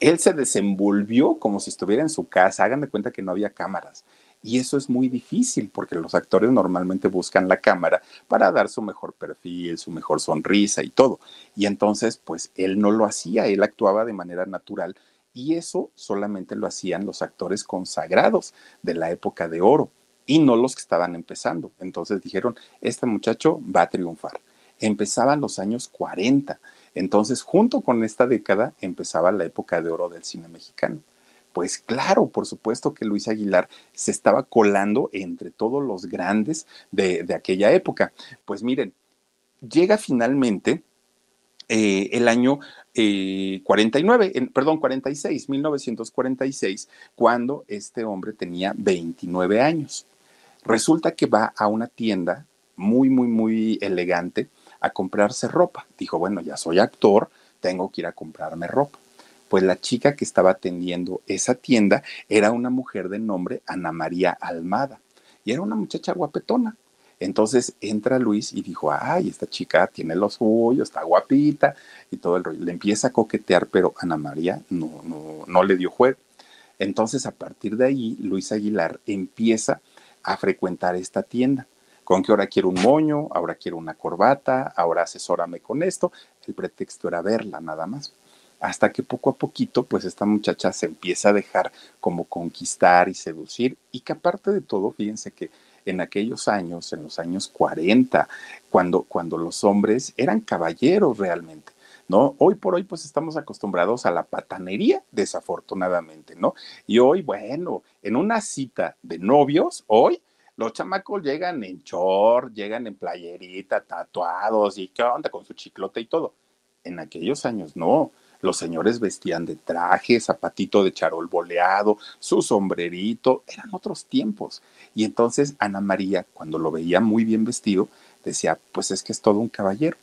Él se desenvolvió como si estuviera en su casa. Hagan de cuenta que no había cámaras. Y eso es muy difícil porque los actores normalmente buscan la cámara para dar su mejor perfil, su mejor sonrisa y todo. Y entonces, pues él no lo hacía, él actuaba de manera natural y eso solamente lo hacían los actores consagrados de la época de oro y no los que estaban empezando. Entonces dijeron, este muchacho va a triunfar. Empezaban los años 40. Entonces, junto con esta década, empezaba la época de oro del cine mexicano. Pues claro, por supuesto que Luis Aguilar se estaba colando entre todos los grandes de, aquella época. Pues miren, llega finalmente eh, el año 49, eh, perdón, 46, 1946, cuando este hombre tenía 29 años. Resulta que va a una tienda muy, muy, muy elegante a comprarse ropa. Dijo, bueno, ya soy actor, tengo que ir a comprarme ropa pues la chica que estaba atendiendo esa tienda era una mujer de nombre Ana María Almada y era una muchacha guapetona. Entonces entra Luis y dijo, ay, esta chica tiene lo suyo, está guapita y todo el rollo. Le empieza a coquetear, pero Ana María no, no, no le dio juego. Entonces a partir de ahí, Luis Aguilar empieza a frecuentar esta tienda. Con que ahora quiero un moño, ahora quiero una corbata, ahora asesórame con esto. El pretexto era verla nada más hasta que poco a poquito, pues esta muchacha se empieza a dejar como conquistar y seducir, y que aparte de todo, fíjense que en aquellos años, en los años 40, cuando, cuando los hombres eran caballeros realmente, ¿no? Hoy por hoy pues estamos acostumbrados a la patanería, desafortunadamente, ¿no? Y hoy, bueno, en una cita de novios, hoy los chamacos llegan en short, llegan en playerita, tatuados y qué onda con su chiclote y todo. En aquellos años no. Los señores vestían de traje, zapatito de charol boleado, su sombrerito, eran otros tiempos. Y entonces Ana María, cuando lo veía muy bien vestido, decía, pues es que es todo un caballero.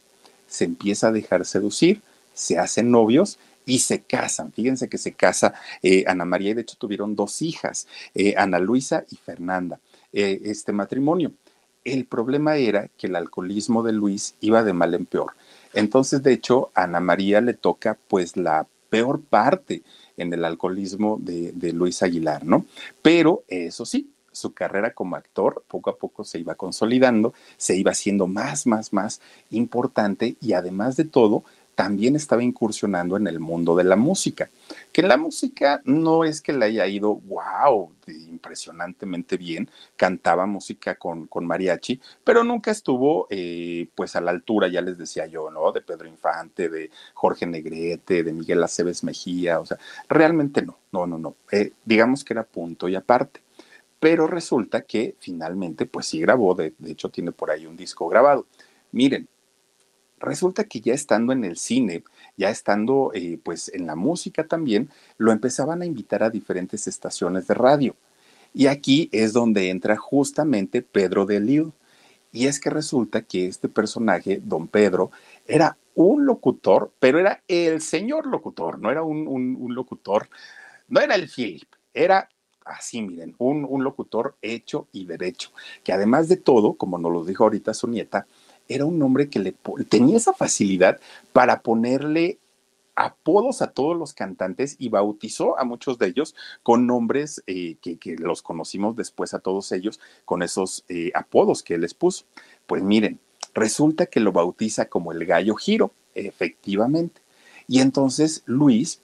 Se empieza a dejar seducir, se hacen novios y se casan. Fíjense que se casa eh, Ana María y de hecho tuvieron dos hijas, eh, Ana Luisa y Fernanda, eh, este matrimonio. El problema era que el alcoholismo de Luis iba de mal en peor. Entonces, de hecho, a Ana María le toca pues la peor parte en el alcoholismo de, de Luis Aguilar, ¿no? Pero eso sí, su carrera como actor poco a poco se iba consolidando, se iba haciendo más, más, más importante y además de todo, también estaba incursionando en el mundo de la música. Que la música no es que le haya ido, wow, impresionantemente bien, cantaba música con, con mariachi, pero nunca estuvo eh, pues a la altura, ya les decía yo, ¿no? De Pedro Infante, de Jorge Negrete, de Miguel Aceves Mejía, o sea, realmente no, no, no, no. Eh, digamos que era punto y aparte. Pero resulta que finalmente, pues sí grabó, de, de hecho tiene por ahí un disco grabado. Miren, resulta que ya estando en el cine, ya estando eh, pues en la música también, lo empezaban a invitar a diferentes estaciones de radio. Y aquí es donde entra justamente Pedro de Lille. Y es que resulta que este personaje, don Pedro, era un locutor, pero era el señor locutor, no era un, locutor, no era el Philip, era así, miren, un, un, locutor hecho y derecho, que además de todo, como nos lo dijo ahorita su nieta, era un hombre que le tenía esa facilidad para ponerle apodos a todos los cantantes y bautizó a muchos de ellos con nombres eh, que, los conocimos después a todos ellos con esos eh, apodos que él les puso. Pues miren, resulta que lo bautiza como el gallo giro, efectivamente. Y entonces Luis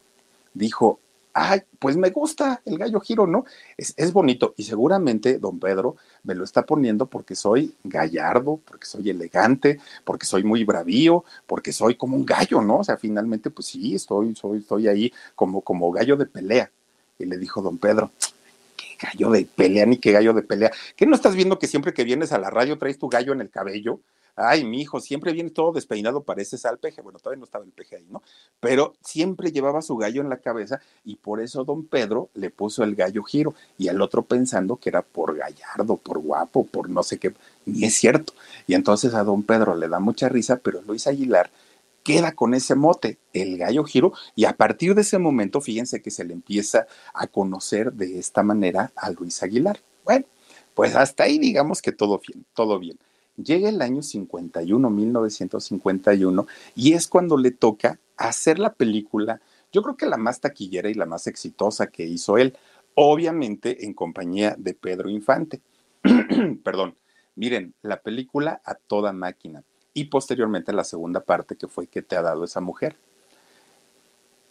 dijo, ay, pues me gusta el gallo giro, ¿no? Es, es, bonito y seguramente don Pedro me lo está poniendo porque soy gallardo, porque soy elegante, porque soy muy bravío, porque soy como un gallo, ¿no? O sea, finalmente, pues sí, estoy, soy, estoy ahí como, como gallo de pelea. Y le dijo don Pedro, qué gallo de pelea, ni qué gallo de pelea. ¿Qué no estás viendo que siempre que vienes a la radio traes tu gallo en el cabello? Ay, mi hijo, siempre viene todo despeinado, pareces al peje. Bueno, todavía no estaba el peje ahí, ¿no? Pero siempre llevaba su gallo en la cabeza y por eso don Pedro le puso el gallo giro y al otro pensando que era por gallardo, por guapo, por no sé qué, ni es cierto. Y entonces a don Pedro le da mucha risa, pero Luis Aguilar queda con ese mote, el gallo giro, y a partir de ese momento, fíjense que se le empieza a conocer de esta manera a Luis Aguilar. Bueno, pues hasta ahí digamos que todo bien, todo bien. Llega el año 51, 1951, y es cuando le toca hacer la película, yo creo que la más taquillera y la más exitosa que hizo él, obviamente en compañía de Pedro Infante. Perdón, miren, la película a toda máquina y posteriormente la segunda parte que fue que te ha dado esa mujer.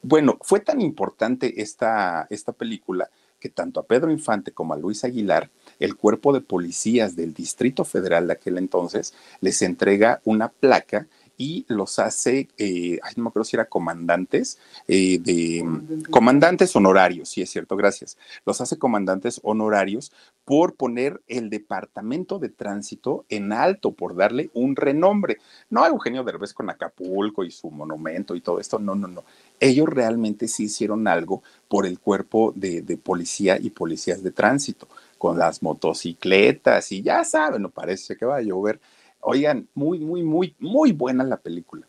Bueno, fue tan importante esta, esta película que tanto a Pedro Infante como a Luis Aguilar el cuerpo de policías del Distrito Federal de aquel entonces les entrega una placa y los hace, eh, ay, no me acuerdo si era comandantes, eh, de comandantes honorarios, sí es cierto, gracias. Los hace comandantes honorarios por poner el departamento de tránsito en alto, por darle un renombre. No a Eugenio Derbez con Acapulco y su monumento y todo esto, no, no, no. Ellos realmente sí hicieron algo por el cuerpo de, de policía y policías de tránsito con las motocicletas y ya saben, no parece que va a llover. Oigan, muy, muy, muy, muy buena la película.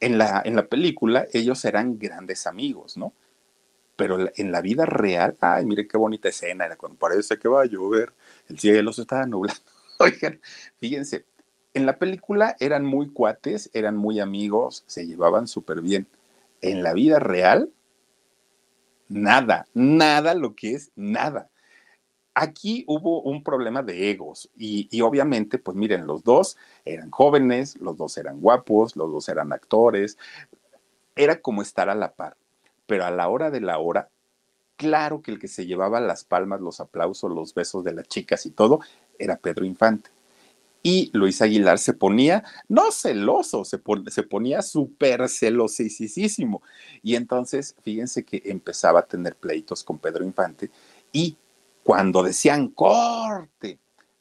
En la, en la película ellos eran grandes amigos, ¿no? Pero en la vida real, ay, mire qué bonita escena, era cuando parece que va a llover, el cielo se estaba nublando. Oigan, fíjense, en la película eran muy cuates, eran muy amigos, se llevaban súper bien. En la vida real, nada, nada lo que es nada. Aquí hubo un problema de egos y, obviamente, pues miren, los dos eran jóvenes, los dos eran guapos, los dos eran actores, era como estar a la par, pero a la hora de la hora, claro que el que se llevaba las palmas, los aplausos, los besos de las chicas y todo, era Pedro Infante. Y Luis Aguilar se ponía, no celoso, se, se ponía súper celosísimo. Y entonces, fíjense que empezaba a tener pleitos con Pedro Infante y cuando decían corte,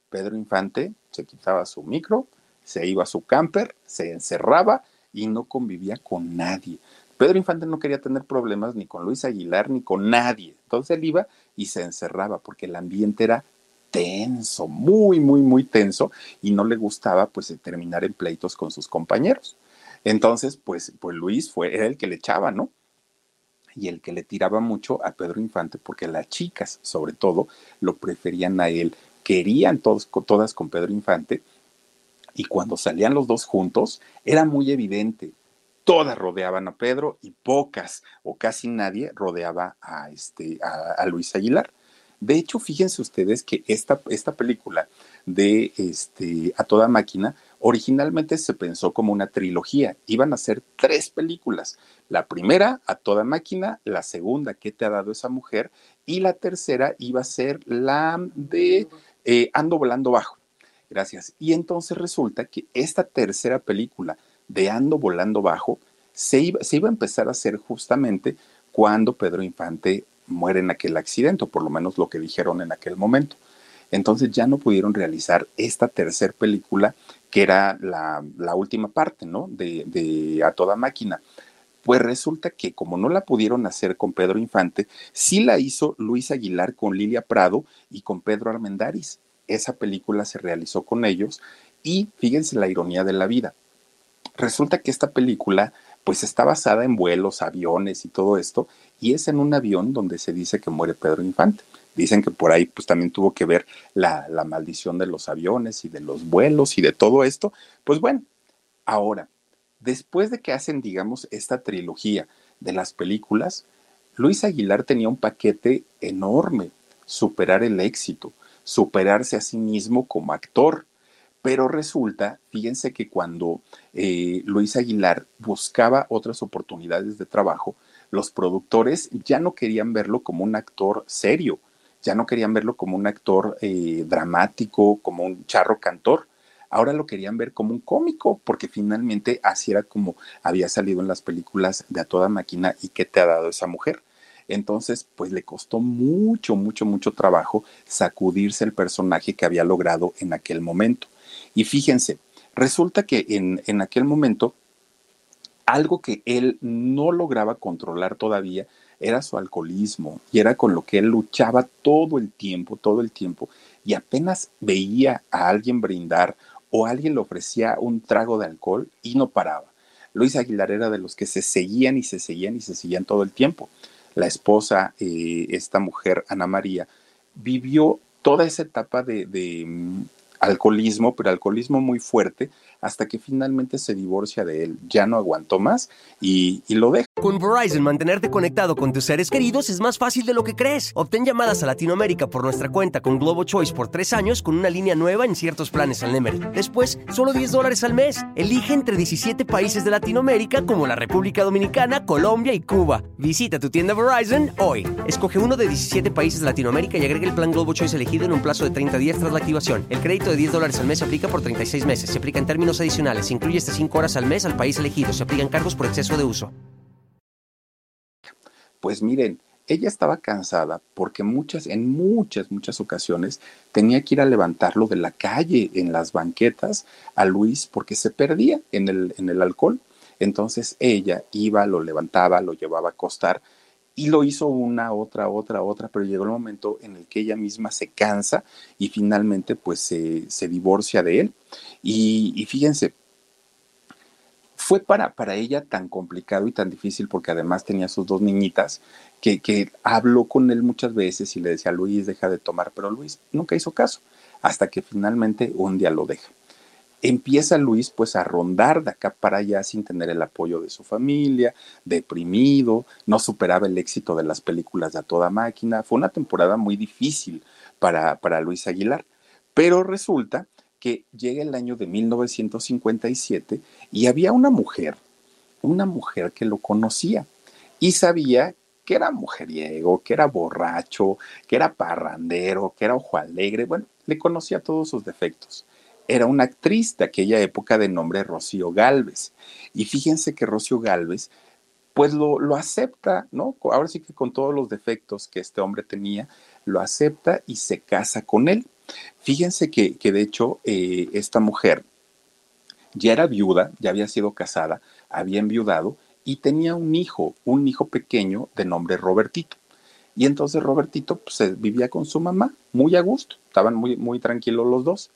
Pedro Infante se quitaba su micro, se iba a su camper, se encerraba y no convivía con nadie. Pedro Infante no quería tener problemas ni con Luis Aguilar ni con nadie. Entonces él iba y se encerraba porque el ambiente era tenso, muy, muy, muy tenso y no le gustaba pues terminar en pleitos con sus compañeros. Entonces, pues, pues Luis fue era el que le echaba, ¿no? Y el que le tiraba mucho a Pedro Infante porque las chicas, sobre todo, lo preferían a él, querían todos, todas con Pedro Infante y cuando salían los dos juntos era muy evidente. Todas rodeaban a Pedro y pocas o casi nadie rodeaba a, este, a Luis Aguilar. De hecho, fíjense ustedes que esta, esta película de este, A Toda Máquina originalmente se pensó como una trilogía. Iban a ser tres películas. La primera, A Toda Máquina, la segunda, ¿Qué te ha dado esa mujer? Y la tercera iba a ser la de eh, Ando Volando Bajo. Gracias. Y entonces resulta que esta tercera película de Ando Volando Bajo se iba, se iba a empezar a hacer justamente cuando Pedro Infante muere en aquel accidente, o por lo menos lo que dijeron en aquel momento. Entonces ya no pudieron realizar esta tercera película, que era la, última parte, ¿no? De, de, A Toda Máquina. Pues resulta que como no la pudieron hacer con Pedro Infante, sí la hizo Luis Aguilar con Lilia Prado y con Pedro Armendáriz. Esa película se realizó con ellos y fíjense la ironía de la vida. Resulta que esta película pues está basada en vuelos, aviones y todo esto, y es en un avión donde se dice que muere Pedro Infante. Dicen que por ahí pues también tuvo que ver la, maldición de los aviones y de los vuelos y de todo esto. Pues bueno, ahora, después de que hacen, digamos, esta trilogía de las películas, Luis Aguilar tenía un paquete enorme, superar el éxito, superarse a sí mismo como actor. Pero resulta, fíjense que cuando eh, Luis Aguilar buscaba otras oportunidades de trabajo, los productores ya no querían verlo como un actor serio, ya no querían verlo como un actor eh, dramático, como un charro cantor. Ahora lo querían ver como un cómico, porque finalmente así era como había salido en las películas de A Toda Máquina y qué te ha dado esa mujer. Entonces, pues le costó mucho, mucho, mucho trabajo sacudirse el personaje que había logrado en aquel momento. Y fíjense, resulta que en, en aquel momento, algo que él no lograba controlar todavía era su alcoholismo y era con lo que él luchaba todo el tiempo, todo el tiempo. Y apenas veía a alguien brindar o alguien le ofrecía un trago de alcohol y no paraba. Luis Aguilar era de los que se seguían y se seguían y se seguían todo el tiempo. La esposa, eh, esta mujer, Ana María, vivió toda esa etapa de, mm, alcoholismo, pero alcoholismo muy fuerte, hasta que finalmente se divorcia de él. Ya no aguantó más y, lo deja.
Con Verizon, mantenerte conectado con tus seres queridos es más fácil de lo que crees. Obtén llamadas a Latinoamérica por nuestra cuenta con Globo Choice por tres años con una línea nueva en ciertos planes al Nemer. Después, solo 10 dólares al mes. Elige entre 17 países de Latinoamérica como la República Dominicana, Colombia y Cuba. Visita tu tienda Verizon hoy. Escoge uno de 17 países de Latinoamérica y agrega el plan Globo Choice elegido en un plazo de 30 días tras la activación. El crédito de 10 dólares al mes se aplica por 36 meses. Se aplica en términos adicionales. Se incluye hasta 5 horas al mes al país elegido. Se aplican cargos por exceso de uso.
Pues miren, ella estaba cansada porque muchas, en muchas, muchas ocasiones tenía que ir a levantarlo de la calle en las banquetas a Luis porque se perdía en el, en el alcohol. Entonces ella iba, lo levantaba, lo llevaba a acostar y lo hizo una, otra, otra, otra, pero llegó el momento en el que ella misma se cansa y finalmente pues se, se divorcia de él. Y, fíjense, fue para, para ella tan complicado y tan difícil porque además tenía sus dos niñitas que, que habló con él muchas veces y le decía, Luis, deja de tomar, pero Luis nunca hizo caso, hasta que finalmente un día lo deja. Empieza Luis pues a rondar de acá para allá sin tener el apoyo de su familia, deprimido, no superaba el éxito de las películas de a toda máquina. Fue una temporada muy difícil para, para Luis Aguilar, pero resulta que llega el año de 1957 y había una mujer, una mujer que lo conocía y sabía que era mujeriego, que era borracho, que era parrandero, que era ojo alegre, bueno, le conocía todos sus defectos. Era una actriz de aquella época de nombre Rocío Galvez. Y fíjense que Rocío Galvez, pues lo, lo, acepta, ¿no? Ahora sí que con todos los defectos que este hombre tenía, lo acepta y se casa con él. Fíjense que, que de hecho eh, esta mujer ya era viuda, ya había sido casada, había enviudado y tenía un hijo, un hijo pequeño de nombre Robertito. Y entonces Robertito pues, vivía con su mamá, muy a gusto, estaban muy, muy tranquilos los dos.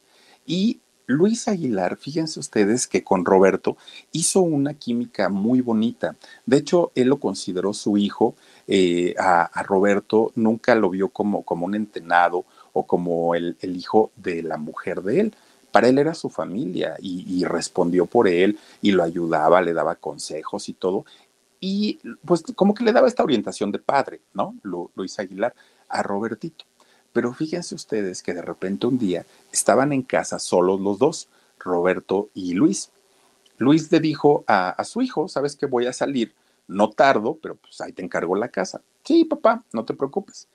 Y Luis Aguilar, fíjense ustedes que con Roberto hizo una química muy bonita. De hecho, él lo consideró su hijo. Eh, a, Roberto nunca lo vio como, como un entenado o como el, hijo de la mujer de él. Para él era su familia y respondió por él y lo ayudaba, le daba consejos y todo y pues como que le daba esta orientación de padre, ¿no? Luis Aguilar a Robertito. Pero fíjense ustedes que de repente un día estaban en casa solos los dos, Roberto y Luis. Luis le dijo a, su hijo, sabes que voy a salir, no tardo, pero pues ahí te encargo la casa. Sí, papá, no te preocupes.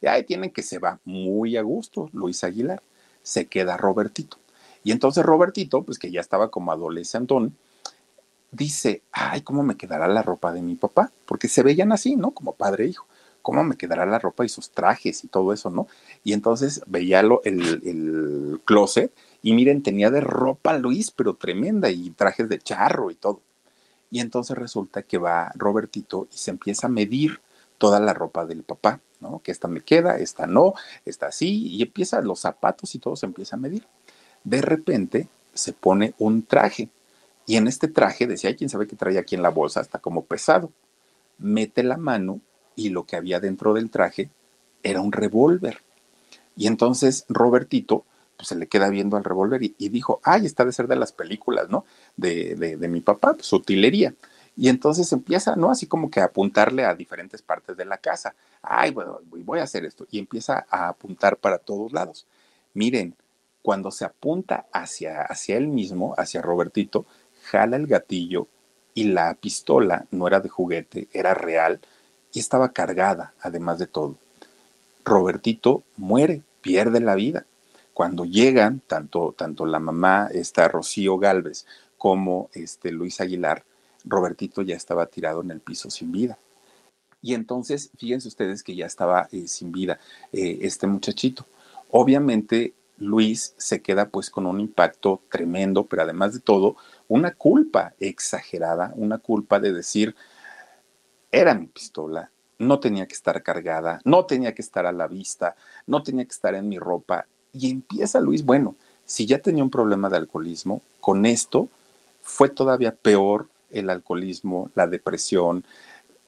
Y ahí tienen que se va muy a gusto Luis Aguilar. Se queda Robertito. Y entonces Robertito, pues que ya estaba como adolescentón, dice, ay, ¿cómo me quedará la ropa de mi papá? Porque se veían así, ¿no? Como padre e hijo. ¿Cómo me quedará la ropa y sus trajes y todo eso, ¿no? Y entonces veía lo, el, el closet y miren, tenía de ropa Luis, pero tremenda y trajes de charro y todo. Y entonces resulta que va Robertito y se empieza a medir toda la ropa del papá, ¿no? Que esta me queda, esta no, esta sí, y empieza los zapatos y todo se empieza a medir. De repente se pone un traje y en este traje, decía, quién sabe qué traía aquí en la bolsa, está como pesado. Mete la mano y lo que había dentro del traje era un revólver. Y entonces Robertito pues, se le queda viendo al revólver y, dijo, ay, está de ser de las películas, ¿no? De, de, mi papá, pues utilería. Y entonces empieza, ¿no? Así como que a apuntarle a diferentes partes de la casa. Ay, bueno, voy a hacer esto. Y empieza a apuntar para todos lados. Miren, cuando se apunta hacia, hacia él mismo, hacia Robertito, jala el gatillo y la pistola no era de juguete, era real y estaba cargada, además de todo. Robertito muere, pierde la vida. Cuando llegan, tanto, tanto la mamá, esta Rocío Galvez, como este Luis Aguilar, Robertito ya estaba tirado en el piso sin vida. Y entonces, fíjense ustedes que ya estaba eh, sin vida eh, este muchachito. Obviamente, Luis se queda pues con un impacto tremendo, pero además de todo, una culpa exagerada, una culpa de decir, era mi pistola, no tenía que estar cargada, no tenía que estar a la vista, no tenía que estar en mi ropa. Y empieza Luis, bueno, si ya tenía un problema de alcoholismo, con esto fue todavía peor el alcoholismo, la depresión,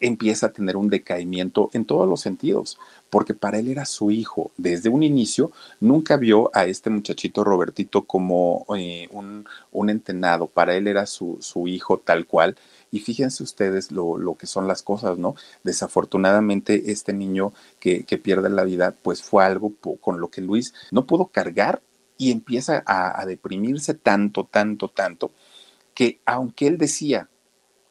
empieza a tener un decaimiento en todos los sentidos, porque para él era su hijo. Desde un inicio nunca vio a este muchachito Robertito como eh, un, un, entenado, para él era su, su hijo tal cual. Y fíjense ustedes lo, lo, que son las cosas, ¿no? Desafortunadamente este niño que, que pierde la vida, pues fue algo con lo que Luis no pudo cargar y empieza a, a deprimirse tanto, tanto, tanto, que aunque él decía,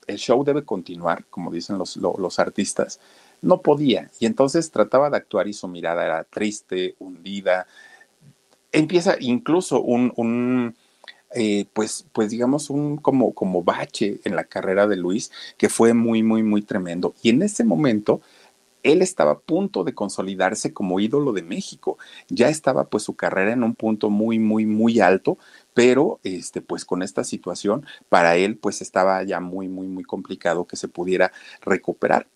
el show debe continuar, como dicen los, los, artistas, no podía. Y entonces trataba de actuar y su mirada era triste, hundida. Empieza incluso un, un eh, pues, pues digamos, un como, como bache en la carrera de Luis, que fue muy, muy, muy tremendo. Y en ese momento, él estaba a punto de consolidarse como ídolo de México. Ya estaba pues su carrera en un punto muy, muy, muy alto, pero este, pues con esta situación, para él pues estaba ya muy, muy, muy complicado que se pudiera recuperar.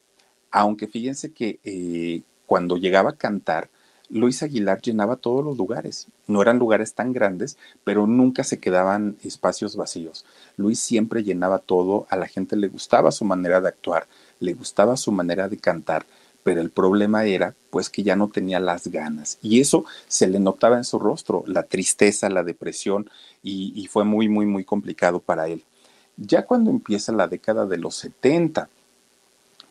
Aunque fíjense que eh, cuando llegaba a cantar, Luis Aguilar llenaba todos los lugares. No eran lugares tan grandes, pero nunca se quedaban espacios vacíos. Luis siempre llenaba todo, a la gente le gustaba su manera de actuar, le gustaba su manera de cantar pero el problema era pues que ya no tenía las ganas y eso se le notaba en su rostro, la tristeza, la depresión y, fue muy, muy, muy complicado para él. Ya cuando empieza la década de los 70,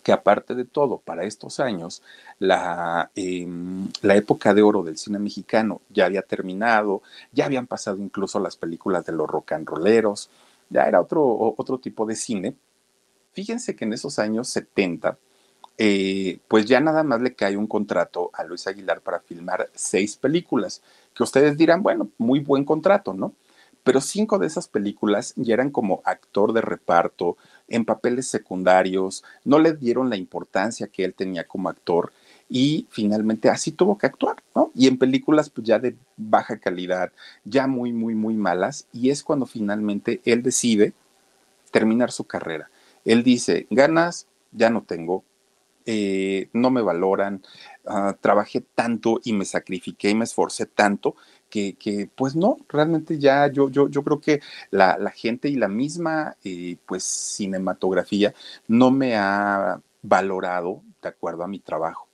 que aparte de todo, para estos años, la, em, la época de oro del cine mexicano ya había terminado, ya habían pasado incluso las películas de los rock and ya era otro, otro tipo de cine. Fíjense que en esos años 70, eh, pues ya nada más le cae un contrato a Luis Aguilar para filmar seis películas, que ustedes dirán, bueno, muy buen contrato, ¿no? Pero cinco de esas películas ya eran como actor de reparto, en papeles secundarios, no le dieron la importancia que él tenía como actor y finalmente así tuvo que actuar, ¿no? Y en películas pues ya de baja calidad, ya muy, muy, muy malas, y es cuando finalmente él decide terminar su carrera. Él dice, ganas ya no tengo, eh, no me valoran, ah, trabajé tanto y me sacrifiqué y me esforcé tanto que, pues no, realmente ya yo, yo, yo creo que la, gente y la misma eh, pues cinematografía no me ha valorado de acuerdo a mi trabajo.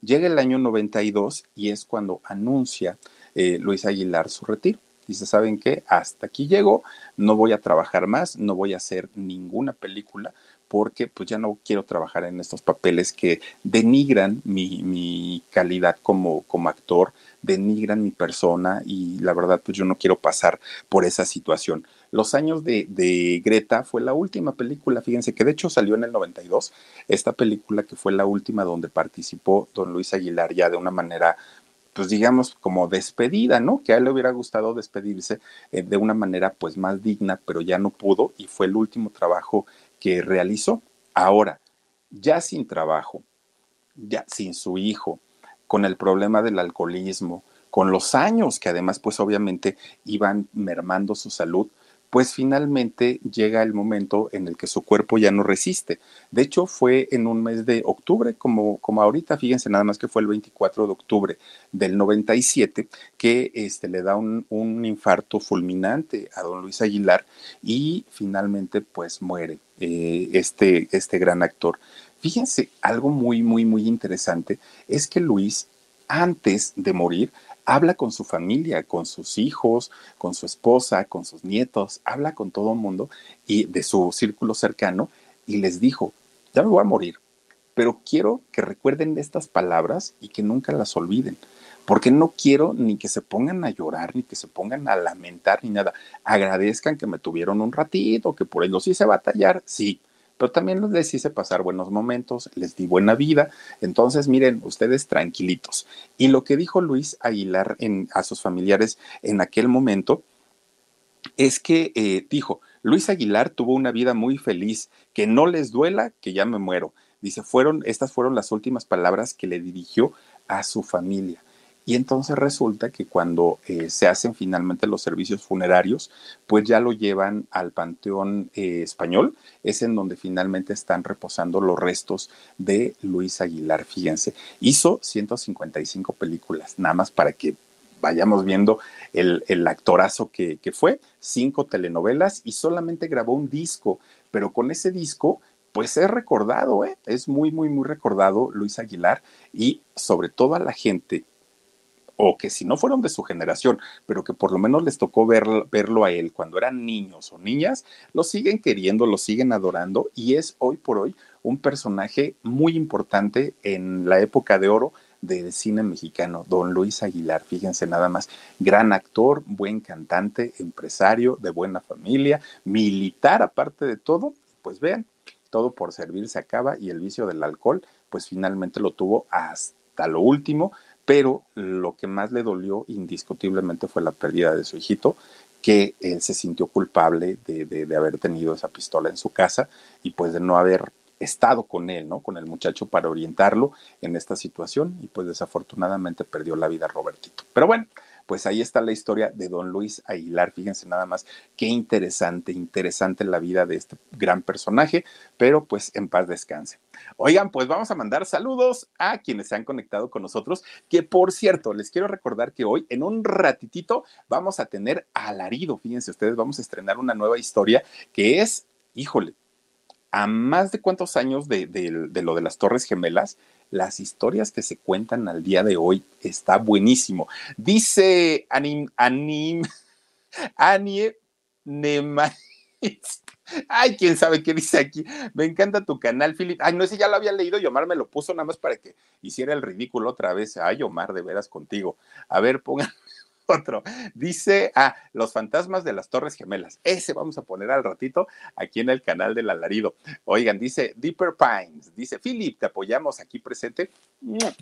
Llega el año 92 y es cuando anuncia eh, Luis Aguilar su retiro. Dice, ¿saben qué? Hasta aquí llego, no voy a trabajar más, no voy a hacer ninguna película porque pues ya no quiero trabajar en estos papeles que denigran mi, calidad como, como actor, denigran mi persona y la verdad pues yo no quiero pasar por esa situación. Los años de, de, Greta fue la última película, fíjense que de hecho salió en el 92, esta película que fue la última donde participó don Luis Aguilar ya de una manera pues digamos como despedida, ¿no? Que a él le hubiera gustado despedirse eh, de una manera pues más digna, pero ya no pudo y fue el último trabajo que realizó. Ahora, ya sin trabajo, ya sin su hijo, con el problema del alcoholismo, con los años que además pues obviamente iban mermando su salud, pues finalmente llega el momento en el que su cuerpo ya no resiste. De hecho, fue en un mes de octubre, como, como ahorita, fíjense nada más que fue el 24 de octubre del 97, que este, le da un, infarto fulminante a don Luis Aguilar y finalmente pues muere eh, este, este gran actor. Fíjense, algo muy, muy, muy interesante es que Luis, antes de morir, habla con su familia, con sus hijos, con su esposa, con sus nietos, habla con todo el mundo y de su círculo cercano y les dijo, ya me voy a morir, pero quiero que recuerden estas palabras y que nunca las olviden, porque no quiero ni que se pongan a llorar, ni que se pongan a lamentar, ni nada. Agradezcan que me tuvieron un ratito, que por ellos hice batallar, sí, pero también les hice pasar buenos momentos, les di buena vida. Entonces, miren, ustedes tranquilitos. Y lo que dijo Luis Aguilar a sus familiares en aquel momento es que eh, dijo, Luis Aguilar tuvo una vida muy feliz, que no les duela que ya me muero. Dice, fueron, estas fueron las últimas palabras que le dirigió a su familia. Y entonces resulta que cuando eh, se hacen finalmente los servicios funerarios, pues ya lo llevan al Panteón eh, Español, es en donde finalmente están reposando los restos de Luis Aguilar, fíjense. Hizo 155 películas, nada más para que vayamos viendo el, el actorazo que, que fue, cinco telenovelas y solamente grabó un disco, pero con ese disco pues es recordado, ¿eh? es muy, muy, muy recordado Luis Aguilar y sobre todo a la gente o que si no fueron de su generación, pero que por lo menos les tocó verlo a él cuando eran niños o niñas, lo siguen queriendo, lo siguen adorando y es hoy por hoy un personaje muy importante en la época de oro del cine mexicano, don Luis Aguilar, fíjense nada más, gran actor, buen cantante, empresario, de buena familia, militar aparte de todo, pues vean, todo por servir se acaba y el vicio del alcohol, pues finalmente lo tuvo hasta lo último, pero lo que más le dolió indiscutiblemente fue la pérdida de su hijito, que él se sintió culpable de, de, haber tenido esa pistola en su casa y pues de no haber estado con él, ¿no? Con el muchacho para orientarlo en esta situación y pues desafortunadamente perdió la vida Robertito. Pero bueno, pues ahí está la historia de don Luis Aguilar. Fíjense nada más qué interesante, interesante la vida de este gran personaje, pero pues en paz descanse. Oigan, pues vamos a mandar saludos a quienes se han conectado con nosotros, que por cierto, les quiero recordar que hoy en un ratitito vamos a tener alarido. Fíjense ustedes, vamos a estrenar una nueva historia que es, híjole, a más de cuántos años de, de, lo de las Torres Gemelas, las historias que se cuentan al día de hoy está buenísimo. Dice Anim, Anim, Anie Ay, quién sabe qué dice aquí. Me encanta tu canal, Philip. Ay, no sé, ya lo había leído y Omar me lo puso nada más para que hiciera el ridículo otra vez. Ay, Omar, de veras contigo. A ver, pongan otro. Dice, ah, los fantasmas de las Torres Gemelas. Ese vamos a poner al ratito aquí en el canal del alarido. Oigan, dice Deeper Pines. Dice, Philip, te apoyamos aquí presente.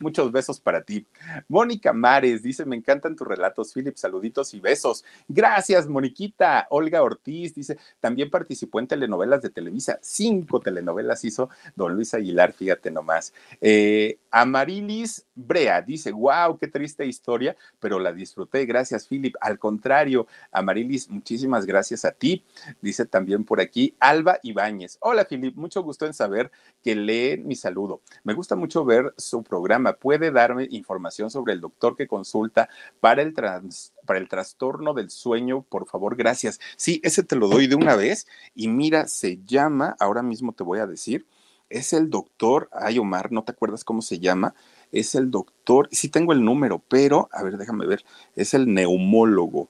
Muchos besos para ti. Mónica Mares dice, me encantan tus relatos, Philip, saluditos y besos. Gracias, Moniquita. Olga Ortiz dice, también participó en telenovelas de Televisa. Cinco telenovelas hizo don Luis Aguilar, fíjate nomás. Eh, Amarilis Brea dice, wow, qué triste historia, pero la disfruté. Gracias, Philip. Al contrario, Amarilis, muchísimas gracias a ti. Dice también por aquí Alba Ibáñez. Hola, Philip, mucho gusto en saber que lee mi saludo. Me gusta mucho ver su programa. ¿Puede darme información sobre el doctor que consulta para el, para el trastorno del sueño? Por favor, gracias. Sí, ese te lo doy de una vez. Y mira, se llama, ahora mismo te voy a decir, es el doctor, ay Omar, ¿no te acuerdas cómo se llama? Es el doctor, sí tengo el número, pero, a ver, déjame ver, es el neumólogo.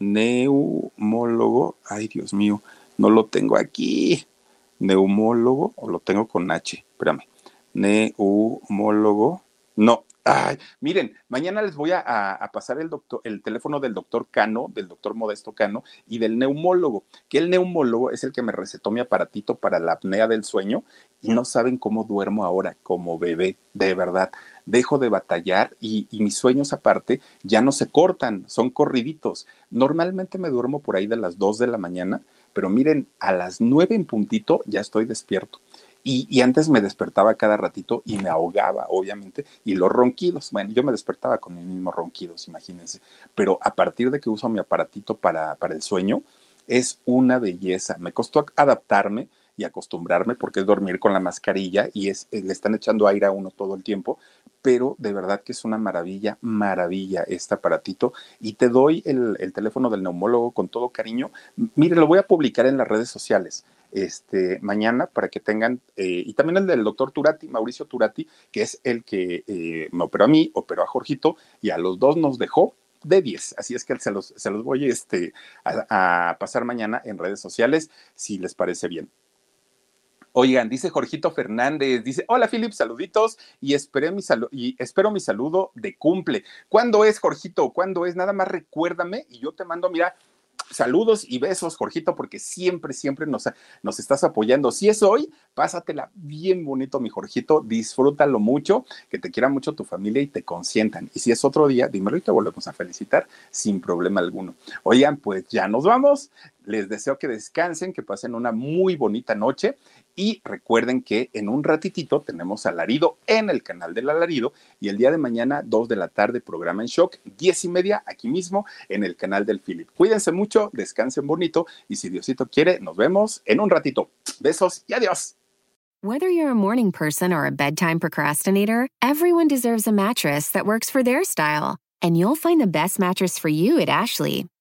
Neumólogo, ay Dios mío, no lo tengo aquí. Neumólogo, o lo tengo con H, espérame neumólogo. No, Ay, miren, mañana les voy a, pasar el, doctor, el teléfono del doctor Cano, del doctor Modesto Cano y del neumólogo, que el neumólogo es el que me recetó mi aparatito para la apnea del sueño y no saben cómo duermo ahora como bebé, de verdad. Dejo de batallar y, y mis sueños aparte ya no se cortan, son corriditos. Normalmente me duermo por ahí de las 2 de la mañana, pero miren, a las 9 en puntito ya estoy despierto. Y, antes me despertaba cada ratito y me ahogaba, obviamente, y los ronquidos. Bueno, yo me despertaba con mis mismos ronquidos, imagínense. Pero a partir de que uso mi aparatito para, para el sueño, es una belleza. Me costó adaptarme y acostumbrarme porque es dormir con la mascarilla y es, eh, le están echando aire a uno todo el tiempo, pero de verdad que es una maravilla, maravilla este aparatito. Y te doy el, el teléfono del neumólogo con todo cariño. Mire, lo voy a publicar en las redes sociales este, mañana para que tengan, eh, y también el del doctor Turati, Mauricio Turati, que es el que eh, me operó a mí, operó a Jorgito, y a los dos nos dejó de 10. Así es que se los, voy este, a, pasar mañana en redes sociales, si les parece bien. Oigan, dice Jorgito Fernández, dice, hola Philip, saluditos y, mi y espero mi saludo de cumple. ¿Cuándo es, Jorgito? ¿Cuándo es? Nada más recuérdame y yo te mando, mira, saludos y besos, Jorgito, porque siempre, siempre nos, nos estás apoyando. Si es hoy, pásatela bien bonito, mi Jorgito, disfrútalo mucho, que te quiera mucho tu familia y te consientan. Y si es otro día, dímelo y te volvemos a felicitar sin problema alguno. Oigan, pues ya nos vamos. Les deseo que descansen, que pasen una muy bonita noche y recuerden que en un ratitito tenemos Alarido en el canal del Alarido y el día de mañana, 2 de la tarde, programa en shock, 10 y media, aquí mismo en el canal del Philip. Cuídense mucho, descansen bonito y si Diosito quiere, nos vemos en un ratito. Besos y adiós.
Whether you're a morning person or a bedtime procrastinator, everyone deserves a mattress that works for their style. And you'll find the best mattress for you at Ashley.